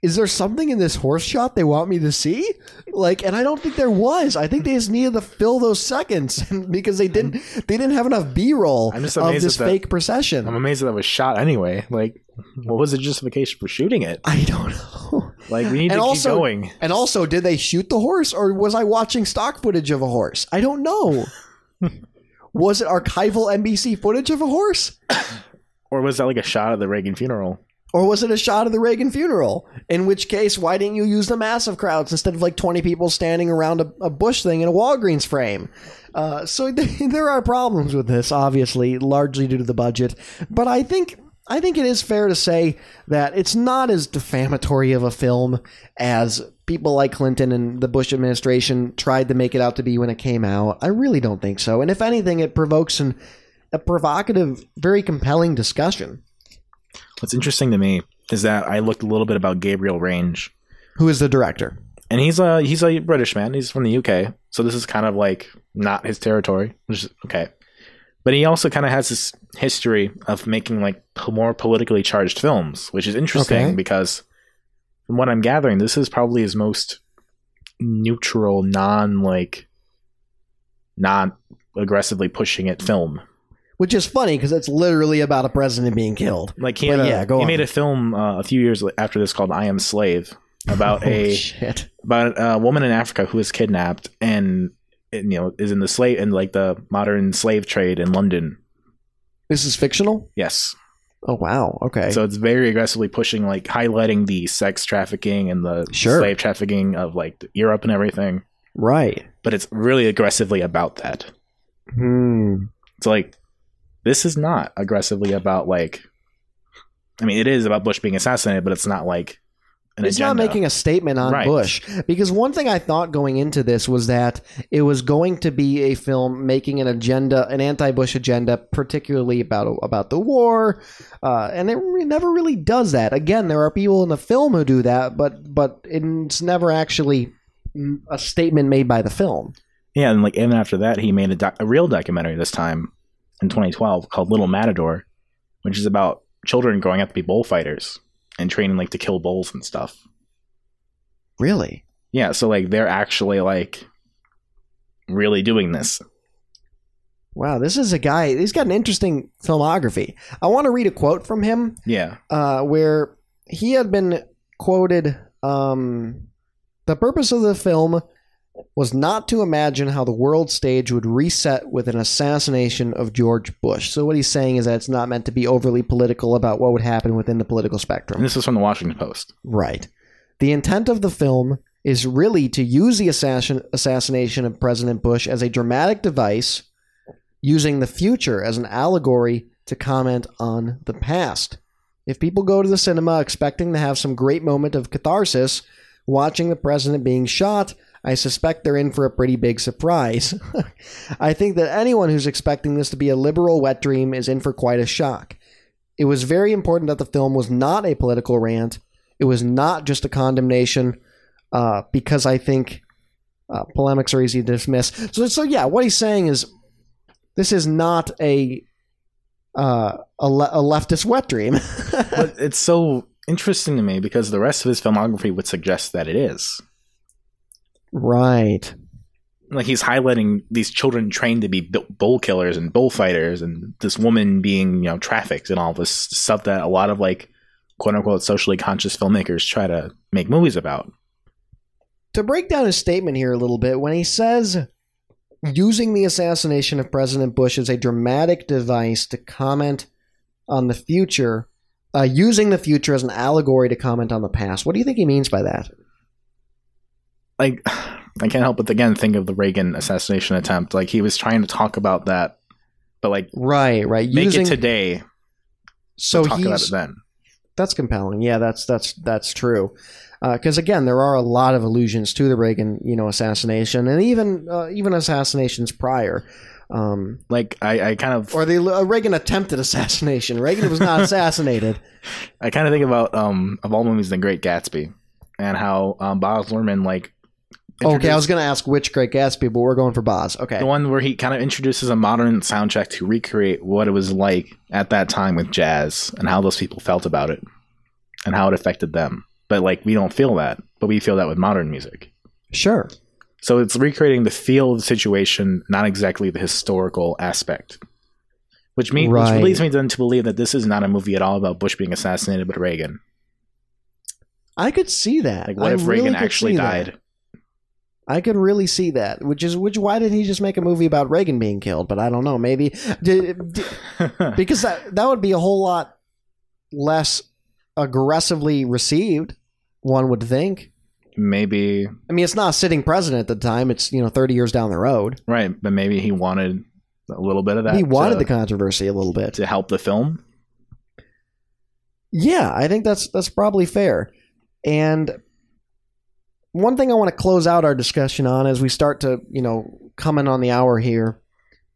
is there something in this horse shot they want me to see? Like, and I don't think there was. I think they just needed to fill those seconds because they didn't. They didn't have enough B roll of this that- fake procession. i'm amazed that it was shot anyway like what was the justification for shooting it I don't know. like we need And to also- keep going And also, did they shoot the horse, or was I watching stock footage of a horse? I don't know. Was it archival NBC footage of a horse? Or was that like a shot of the Reagan funeral? Or was it a shot of the Reagan funeral? In which case, why didn't you use the massive crowds instead of like 20 people standing around a, a Bush thing in a Walgreens frame? Uh, so there are problems with this, obviously, largely due to the budget. But I think I think it is fair to say that it's not as defamatory of a film as people like Clinton and the Bush administration tried to make it out to be when it came out. I really don't think so. And if anything, it provokes an, a provocative, very compelling discussion. What's interesting to me is that I looked a little bit about Gabriel Range, Who is the director? and he's a he's a British man. He's from the UK, so this is kind of like not his territory, which is okay. But he also kind of has this history of making like more politically charged films, which is interesting Okay. because from what I'm gathering, this is probably his most neutral, non like not aggressively pushing it film. Which is funny because it's literally about a president being killed. Like he, a- yeah, go he on. made a film uh, a few years after this called "I Am Slave" about Oh, a shit. about a woman in Africa who is kidnapped and, you know is in the slave in like the modern slave trade in London. This is fictional. Yes, Oh wow. Okay. so it's very aggressively pushing like highlighting the sex trafficking and the Sure. slave trafficking of like Europe and everything. right. But it's really aggressively about that. Hmm. It's like this is not aggressively about like. I mean, it is about Bush being assassinated, but it's not like it's agenda. not making a statement on Right. Bush because one thing I thought going into this was that it was going to be a film making an agenda, an anti-Bush agenda, particularly about about the war, uh, and it never really does that. Again, there are people in the film who do that, but but it's never actually a statement made by the film. Yeah, and like even after that, he made a, doc- a real documentary this time in 2012 called Little Matador, which is about children growing up to be bullfighters and training like to kill bulls and stuff. Really? Yeah, so like they're actually like really doing this. Wow, this is a guy. He's got an interesting filmography. I want to read a quote from him Yeah, uh, where he had been quoted um, the purpose of the film was not to imagine how the world stage would reset with an assassination of George Bush. So what he's saying is that it's not meant to be overly political about what would happen within the political and spectrum. this is from the Washington Post. Right. The intent of the film is really to use the assassin- assassination of President Bush as a dramatic device, using the future as an allegory to comment on the past. If people go to the cinema expecting to have some great moment of catharsis watching the president being shot, I suspect they're in for a pretty big surprise. I think that anyone who's expecting this to be a liberal wet dream is in for quite a shock. It was very important that the film was not a political rant. It was not just a condemnation, uh, because I think uh, polemics are easy to dismiss. So, so yeah, what he's saying is this is not a uh, a, le- a leftist wet dream. But it's so interesting to me because the rest of his filmography would suggest that it is. Right. Like he's highlighting these children trained to be bu- bull killers and bullfighters, and this woman being you know trafficked and all this stuff that a lot of like quote unquote socially conscious filmmakers try to make movies about. To break down his statement here a little bit, when he says using the assassination of President Bush as a dramatic device to comment on the future, uh, using the future as an allegory to comment on the past, what do you think he means by that? Like I can't help but again think of the Reagan assassination attempt. Like he was trying to talk about that, but like Right, right. make using it today. so talk about it then. that's compelling. Yeah, that's that's that's true. Because again, there are a lot of allusions to the Reagan, you know, assassination, and even uh, even assassinations prior, um, Like I, I kind of or the uh, Reagan attempted assassination. Reagan was not assassinated. I kind of think about um of all movies, The Great Gatsby, and how um Baz Luhrmann like. Okay, I was going to ask which Great Gatsby, but we're going for Baz. Okay, the one where he kind of introduces a modern soundtrack to recreate what it was like at that time with jazz and how those people felt about it and how it affected them. But like we don't feel that, but we feel that with modern music. sure. So it's recreating the feel of the situation, not exactly the historical aspect. Which means Right. which leads me then to believe that this is not a movie at all about Bush being assassinated, but Reagan. I could see that. Like, what I if really Reagan actually died? that. I could really see that. Which is which? Why did he just make a movie about Reagan being killed? But I don't know. Maybe did, did- because that that would be a whole lot less aggressively received. One would think. maybe I mean, it's not a sitting president at the time. It's you know thirty years down the road. right, but maybe he wanted a little bit of that. he wanted to, the controversy a little bit. to help the film. Yeah, I think that's that's probably fair. And one thing I want to close out our discussion on as we start to, you know, come in on the hour here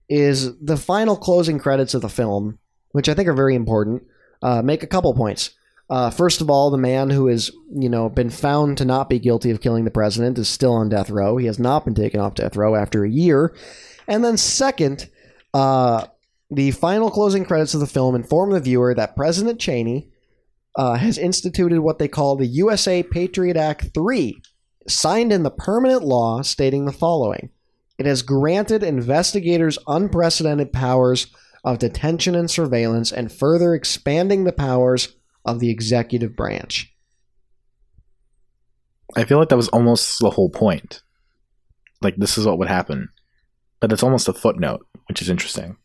is the final closing credits of the film, which I think are very important. Uh, make a couple points. Uh, first of all, the man who has, you know, been found to not be guilty of killing the president is still on death row. He has not been taken off death row after a year. And then second, uh, the final closing credits of the film inform the viewer that President Cheney uh, has instituted what they call the USA Patriot Act 3 signed in the permanent law stating the following It has granted investigators unprecedented powers of detention and surveillance and further expanding the powers of the executive branch. I feel like that was almost the whole point. Like this is what would happen, but it's almost a footnote, which is interesting.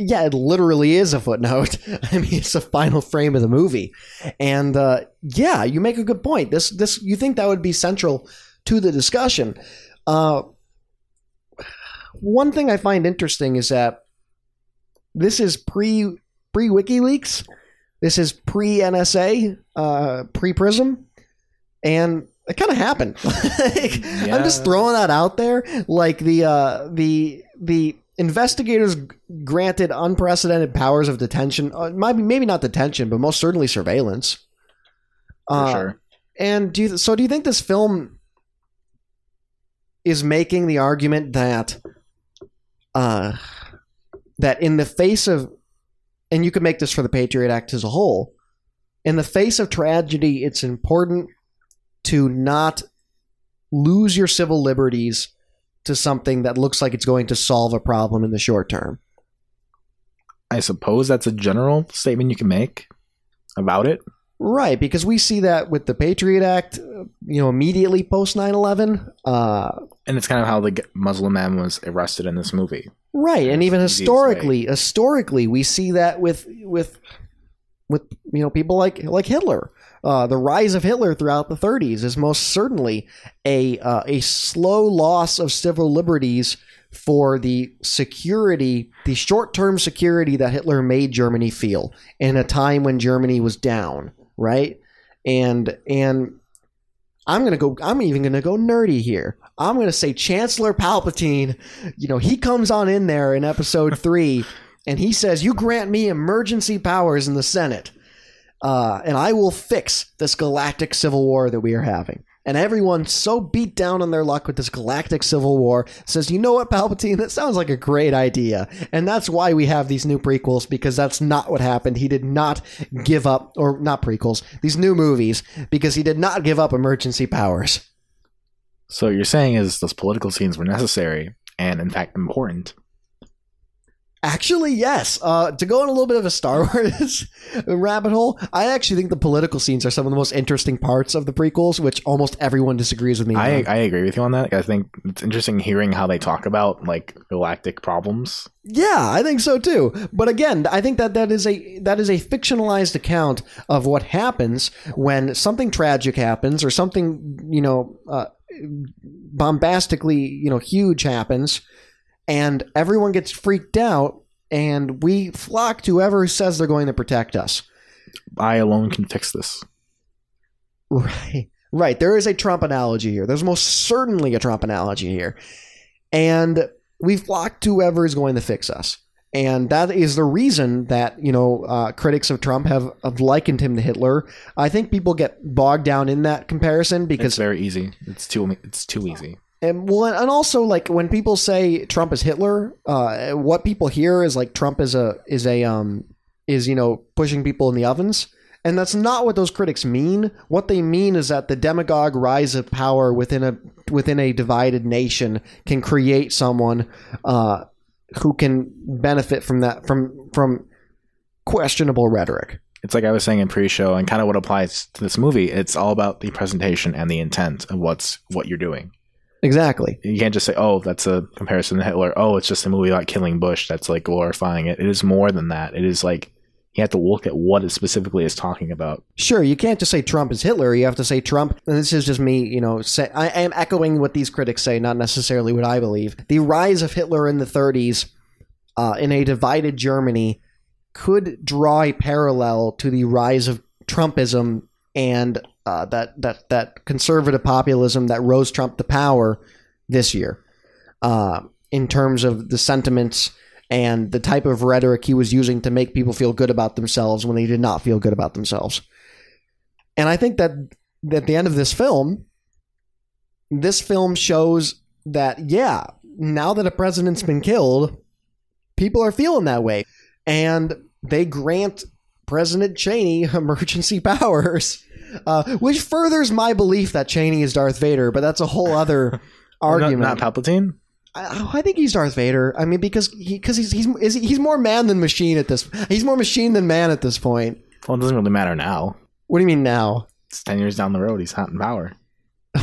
Yeah, it literally is a footnote. I mean, it's the final frame of the movie, and uh, yeah, you make a good point. This, this, you think that would be central to the discussion? Uh, one thing I find interesting is that this is pre pre WikiLeaks. This is pre NSA, uh, pre Prism, and it kind of happened. like, I'm just throwing that out there. Like the uh, the the investigators granted unprecedented powers of detention. Uh, maybe maybe not detention, but most certainly surveillance. For Uh, sure. And do you, so? Do you think this film is making the argument that, uh, that in the face of, and you could make this for the Patriot Act as a whole, in the face of tragedy, it's important to not lose your civil liberties to something that looks like it's going to solve a problem in the short term. I suppose that's a general statement you can make about it. Right, because we see that with the Patriot Act, uh, you know, immediately post 9 11. Uh, And it's kind of how the Muslim man was arrested in this movie. Right, and even historically, historically, we see that with with with you know people like like Hitler. Uh, the rise of Hitler throughout the 30s is most certainly a uh, a slow loss of civil liberties for the security, the short term security that Hitler made Germany feel in a time when Germany was down. Right, and and I'm gonna go. I'm even gonna go nerdy here. I'm gonna say Chancellor Palpatine. You know, he comes on in there in Episode Three, and he says, "You grant me emergency powers in the Senate, uh, and I will fix this galactic civil war that we are having." And everyone so beat down on their luck with this galactic civil war says, "You know what, Palpatine? That sounds like a great idea." And that's why we have these new prequels because that's not what happened. He did not give up, or not prequels, these new movies because he did not give up emergency powers. So what you're saying is those political scenes were necessary and in fact important. Actually, yes. Uh, to go on a little bit of a Star Wars rabbit hole, I actually think the political scenes are some of the most interesting parts of the prequels, which almost everyone disagrees with me. I. I agree with you on that. I think it's interesting hearing how they talk about like galactic problems. yeah, I think so too. But again, I think that that is a that is a fictionalized account of what happens when something tragic happens or something you know uh, bombastically you know huge happens, and everyone gets freaked out, and we flock to whoever says they're going to protect us. I alone can fix this. Right. Right. There is a Trump analogy here. There's most certainly a Trump analogy here. And we flock to whoever is going to fix us. And that is the reason that, you know, uh, critics of Trump have, have likened him to Hitler. I think people get bogged down in that comparison because. It's very easy. It's too it's too easy. And, well, and also like when people say Trump is Hitler, uh, what people hear is like Trump is a, is a, um, is, you know, pushing people in the ovens. And that's not what those critics mean. What they mean is that the demagogue rise of power within a within a divided nation can create someone uh, who can benefit from that from from questionable rhetoric. It's like I was saying in pre-show, and kind of what applies to this movie. It's all about the presentation and the intent of what's what you're doing. Exactly. You can't just say, "Oh, that's a comparison to Hitler." Oh, it's just a movie about killing Bush. That's like glorifying it. It is more than that. It is like you have to look at what it specifically is talking about. Sure, you can't just say Trump is Hitler. You have to say Trump. And this is just me, you know. Say I, I am echoing what these critics say, not necessarily what I believe. The rise of Hitler in the 30s uh, in a divided Germany could draw a parallel to the rise of Trumpism and uh, that that that conservative populism that rose Trump to power this year, uh, in terms of the sentiments and the type of rhetoric he was using to make people feel good about themselves when they did not feel good about themselves. And I think that at the end of this film, this film shows that yeah, now that a president's been killed, people are feeling that way, and they grant President Cheney emergency powers uh, which furthers my belief that Cheney is Darth Vader. But that's a whole other argument. Not, not Palpatine. I, I think he's Darth Vader. I mean, because he because he's he's is he- he's more man than machine at this. He's more machine than man at this point. Well, it doesn't really matter now. What do you mean now? It's ten years down the road. He's hot in power.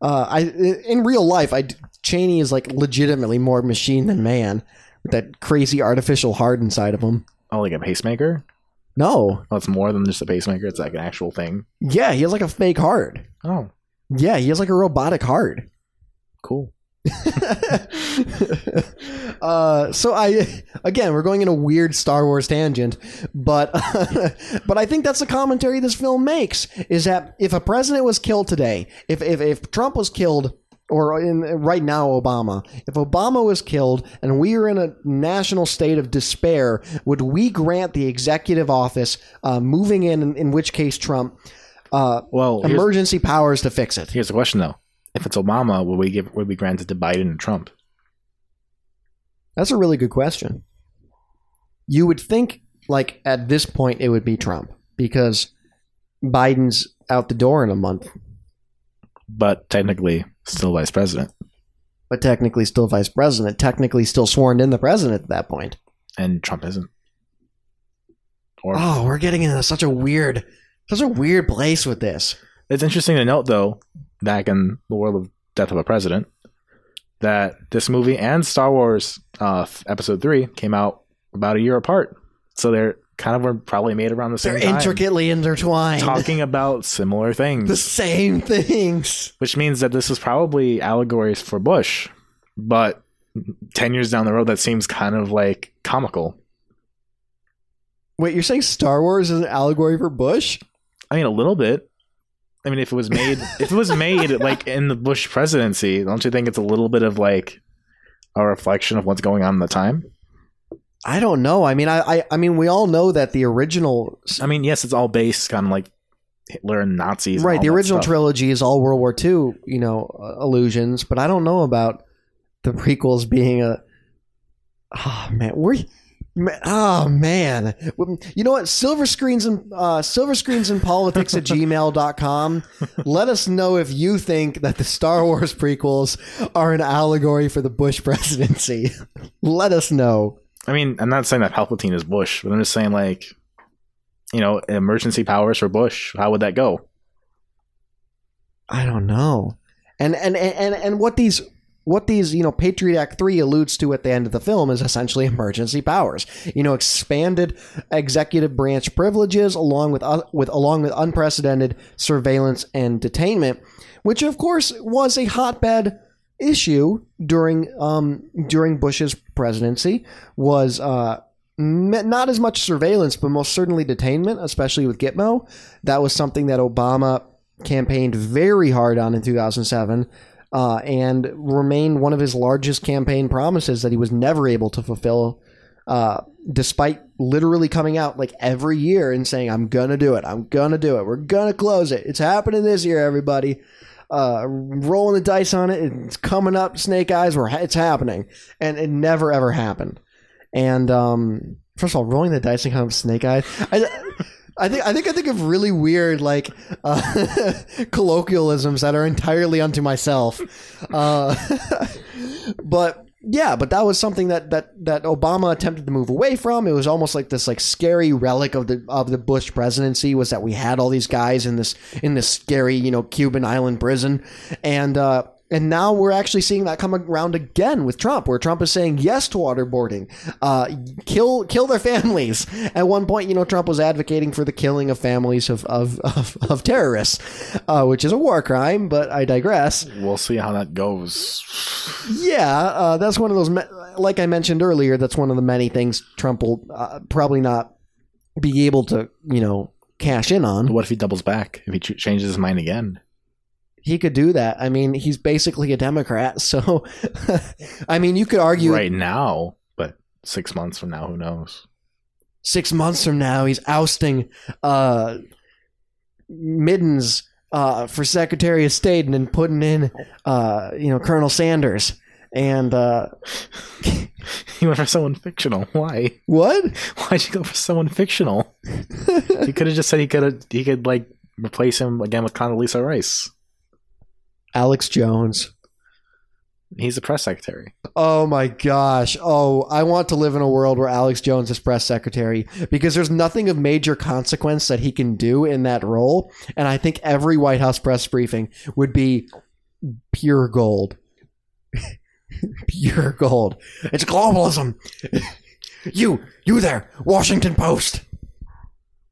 Uh, I in real life, I Cheney is like legitimately more machine than man with that crazy artificial heart inside of him. Oh, like a pacemaker. No, Oh, it's more than just a pacemaker. It's like an actual thing. yeah, he has like a fake heart. Oh, Yeah, he has like a robotic heart. cool. uh, so I again, we're going in a weird Star Wars tangent, but but I think that's the commentary this film makes is that if a president was killed today, if if, if Trump was killed. Or in right now, Obama. If Obama was killed and we were in a national state of despair, would we grant the executive office, uh, moving in, in, in which case Trump, uh, Well, emergency powers to fix it? here's the question though: If it's Obama, would we give would we grant it to Biden and Trump? That's a really good question. You would think, like, at this point, it would be Trump because Biden's out the door in a month, But technically, still vice president, but technically still vice president, technically still sworn in the president at that point. and Trump isn't. Or Oh, we're getting into such a weird, such a weird place with this. It's interesting to note, though, back in the world of Death of a President, that this movie and Star Wars uh, Episode Three came out about a year apart, so they're kind of were probably made around the same They're time, intricately intertwined. talking about similar things. the same things. which means that this is probably allegories for Bush, but ten years down the road, that seems kind of like comical. Wait, you're saying Star Wars is an allegory for Bush? I mean, a little bit. I mean, if it was made, if it was made like in the Bush presidency, don't you think it's a little bit of like a reflection of what's going on in the time? I don't know. I mean, I, I, I mean, we all know that the original I mean, yes, it's all based on like Hitler and Nazis, and right the original stuff. trilogy is all world war ii you know uh, allusions but i don't know about the prequels being a oh man we're Oh man! You know what? Silver screens and uh, silver screens and politics at gmail.com. Let us know if you think that the Star Wars prequels are an allegory for the Bush presidency. Let us know. I mean, I'm not saying that Palpatine is Bush, but I'm just saying like, you know, emergency powers for Bush. How would that go? I don't know. And and and and what these what these you know Patriot Act three alludes to at the end of the film is essentially emergency powers. You know, expanded executive branch privileges along with uh, with along with unprecedented surveillance and detainment, which of course was a hotbed issue during um during Bush's presidency was uh not as much surveillance but most certainly detainment especially with Gitmo. That was something that Obama campaigned very hard on in 2007 uh, and remained one of his largest campaign promises that he was never able to fulfill uh, despite literally coming out like every year and saying i'm gonna do it. I'm gonna do it. We're gonna close it. It's happening this year everybody uh, rolling the dice on it. It's coming up snake eyes. We're, it's happening. And it never ever happened. And um, first of all rolling the dice and kind of snake eyes. I, I think I think I think of really weird like uh, colloquialisms that are entirely unto myself, uh, but yeah, but that was something that that that Obama attempted to move away from. It was almost like this like scary relic of the of the Bush presidency was that we had all these guys in this in this scary you know Cuban island prison, and uh, and now we're actually seeing that come around again with Trump, where Trump is saying yes to waterboarding, uh, kill kill their families. At one point, you know, Trump was advocating for the killing of families of of of, of terrorists, uh, which is a war crime. But I digress. We'll see how that goes. Yeah, uh, that's one of those. Like I mentioned earlier, that's one of the many things Trump will uh, probably not be able to, you know, cash in on. What if he doubles back? If he ch- changes his mind again? He could do that. I mean, he's basically a Democrat, so I mean, you could argue right now, but six months from now, who knows? six months from now he's ousting uh, Middens uh, for Secretary of State and then putting in uh, you know Colonel Sanders and uh, You went for someone fictional. Why? What? Why'd you go for someone fictional? you could have just said he could have, he could like replace him again with Condoleezza Rice. Alex Jones. He's the press secretary. Oh my gosh. Oh, I want to live in a world where Alex Jones is press secretary because there's nothing of major consequence that he can do in that role. And I think every White House press briefing would be pure gold. pure gold. It's globalism. you, you there, Washington Post.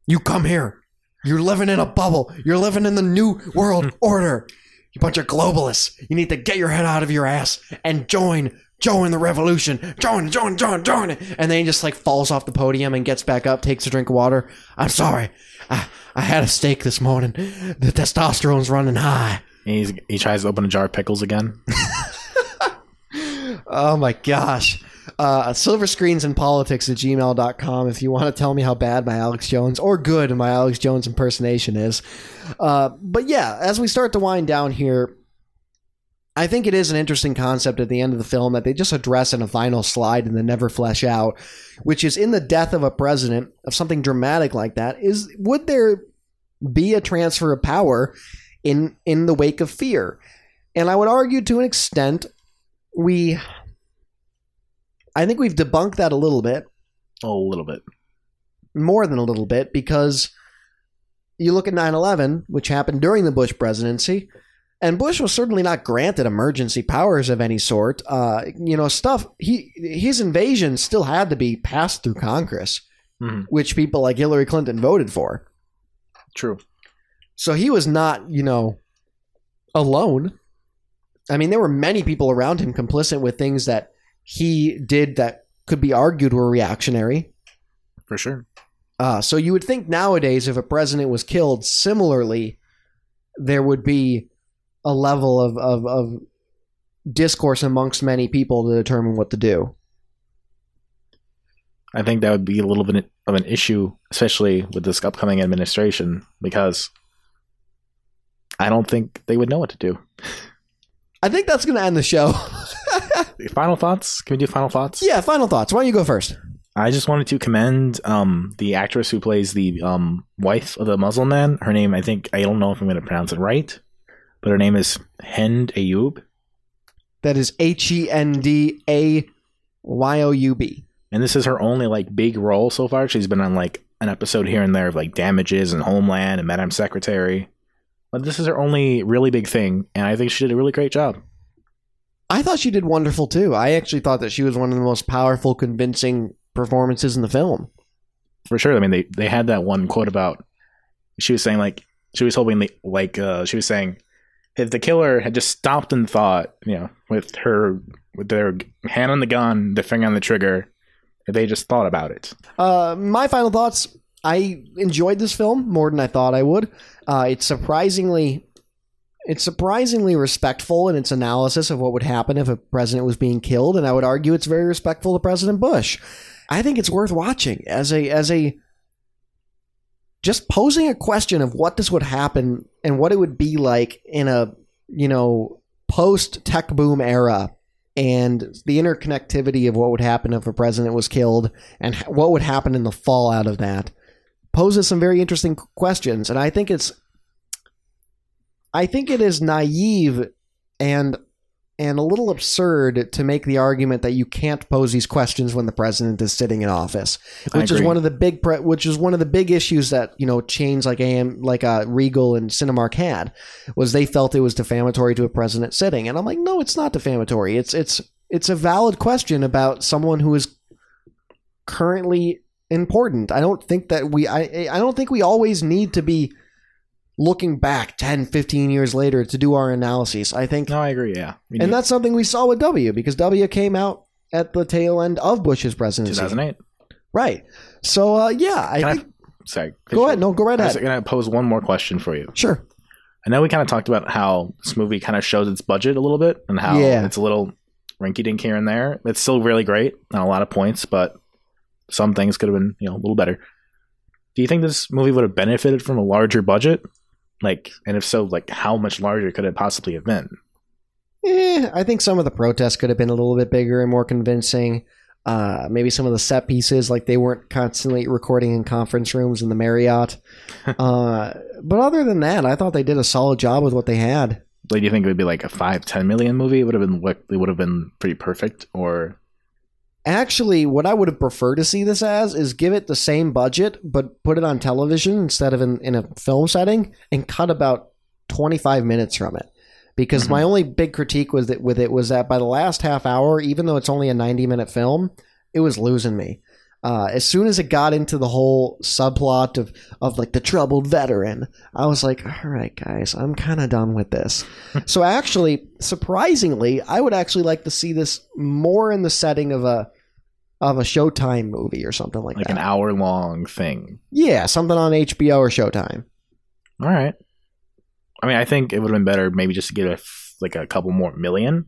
You come here. You're living in a bubble. You're living in the new world order. You bunch of globalists. You need to get your head out of your ass and join, join the revolution. Join, join, join, join. And then he just like falls off the podium and gets back up, takes a drink of water. I'm sorry. I, I had a steak this morning. The testosterone's running high. He's, he tries to open a jar of pickles again. Oh my gosh. Uh, politics at gmail.com if you want to tell me how bad my Alex Jones or good my Alex Jones impersonation is. Uh, but yeah, as we start to wind down here, I think it is an interesting concept at the end of the film that they just address in a final slide and then never flesh out, which is in the death of a president, of something dramatic like that, is would there be a transfer of power in in the wake of fear? And I would argue to an extent we I think we've debunked that a little bit, a little bit. more than a little bit, because you look at 9 11, which happened during the Bush presidency, and Bush was certainly not granted emergency powers of any sort. Uh, you know, stuff, he his invasion still had to be passed through Congress, Mhm. which people like Hillary Clinton voted for. True. So he was not, you know, alone. I mean, there were many people around him complicit with things that he did that could be argued were reactionary. For sure. Uh, so you would think nowadays, if a president was killed, similarly, there would be a level of, of, of discourse amongst many people to determine what to do. I think that would be a little bit of an issue, especially with this upcoming administration, because I don't think they would know what to do. I think that's going to end the show. Final thoughts? Can we do final thoughts? yeah, final thoughts. Why don't you go first? I just wanted to commend um, the actress who plays the um, wife of the Muslim man. Her name, I think, I don't know if I'm going to pronounce it right, but her name is Hend Ayoub. That is H E N D A Y O U B. And this is her only like big role so far. She's been on like an episode here and there of like Damages and Homeland and Madam Secretary. But this is her only really big thing, and I think she did a really great job. I thought she did wonderful too. I actually thought that she was one of the most powerful, convincing performances in the film. For sure. I mean, they, they had that one quote about she was saying like she was hoping they, like uh, she was saying if the killer had just stopped and thought, you know, with her with their hand on the gun, their finger on the trigger, if they just thought about it. Uh, my final thoughts. I enjoyed this film more than I thought I would. Uh, it's surprisingly, it's surprisingly respectful in its analysis of what would happen if a president was being killed, and I would argue it's very respectful to President Bush. I think it's worth watching as a as a just posing a question of what this would happen and what it would be like in a you know post tech boom era and the interconnectivity of what would happen if a president was killed and what would happen in the fallout of that poses some very interesting questions and i think it's i think it is naive and and a little absurd to make the argument that you can't pose these questions when the president is sitting in office which is one of the big pre- which is one of the big issues that you know chains like am like uh, regal and cinemark had was they felt it was defamatory to a president sitting. And i'm like no it's not defamatory. It's it's it's a valid question about someone who is currently important. I don't think that we i i don't think we always need to be looking back 10 15 years later to do our analyses i think No, I agree. Yeah, we and that's something we saw with w because w came out at the tail end of bush's presidency 2008. right so uh, yeah i Can think I? Sorry. go ahead no go right I ahead going to pose one more question for you. sure I know we kind of talked about how this movie kind of shows its budget a little bit and how Yeah. it's a little rinky dink here and there. It's still really great on a lot of points, but some things could have been, you know, a little better. Do you think this movie would have benefited from a larger budget? Like, and if so, like how much larger could it possibly have been? Eh, I think some of the protests could have been a little bit bigger and more convincing. Uh, maybe some of the set pieces, like they weren't constantly recording in conference rooms in the Marriott. uh, but other than that, I thought they did a solid job with what they had. Like, do you think it would be like a five, ten million movie? It would have been what it would have been pretty perfect, or Actually, what I would have preferred to see this as is give it the same budget, but put it on television instead of in, in a film setting and cut about 25 minutes from it. Because Mhm. my only big critique was that with it was that by the last half hour, even though it's only a 90 minute film, it was losing me. Uh, as soon as it got into the whole subplot of, of like the troubled veteran, I was like, all right, guys, I'm kind of done with this. so actually, surprisingly, I would actually like to see this more in the setting of a of a Showtime movie or something like, like that. Like an hour long thing. Yeah, something on HBO or Showtime. All right. I mean, I think it would have been better maybe just to get a like a couple more million,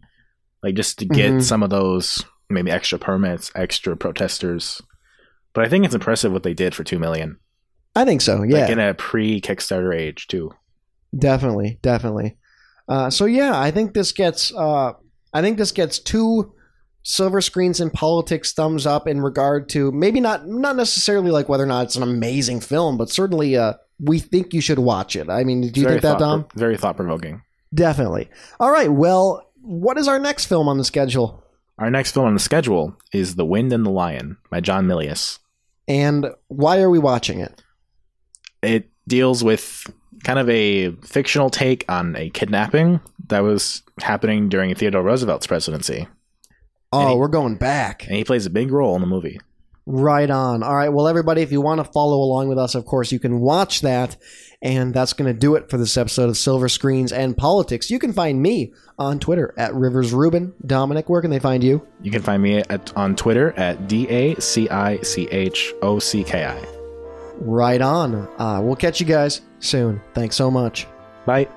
like just to get Mhm. some of those maybe extra permits, extra protesters. But I think it's impressive what they did for two million. I think so. Yeah, Like in a pre Kickstarter age too. definitely, definitely. Uh, so yeah, I think this gets. Uh, I think this gets two silver screens in politics thumbs up in regard to maybe not not necessarily like whether or not it's an amazing film, but certainly uh, we think you should watch it. I mean, do you think that, Dom? Very thought provoking. Definitely. All right. Well, what is our next film on the schedule? Our next film on the schedule is The Wind and the Lion by John Milius. And why are we watching it? It deals with kind of a fictional take on a kidnapping that was happening during Theodore Roosevelt's presidency. Oh, Any- we're going back. And he plays a big role in the movie. Right on. All right. Well, everybody, if you want to follow along with us, of course, you can watch that. And that's going to do it for this episode of Silver Screens and Politics. You can find me on Twitter at Rivers Rubin. Dominic, where can they find you? You can find me at, on Twitter at D A C I C H O C K I. Right on. Uh, we'll catch you guys soon. Thanks so much. Bye.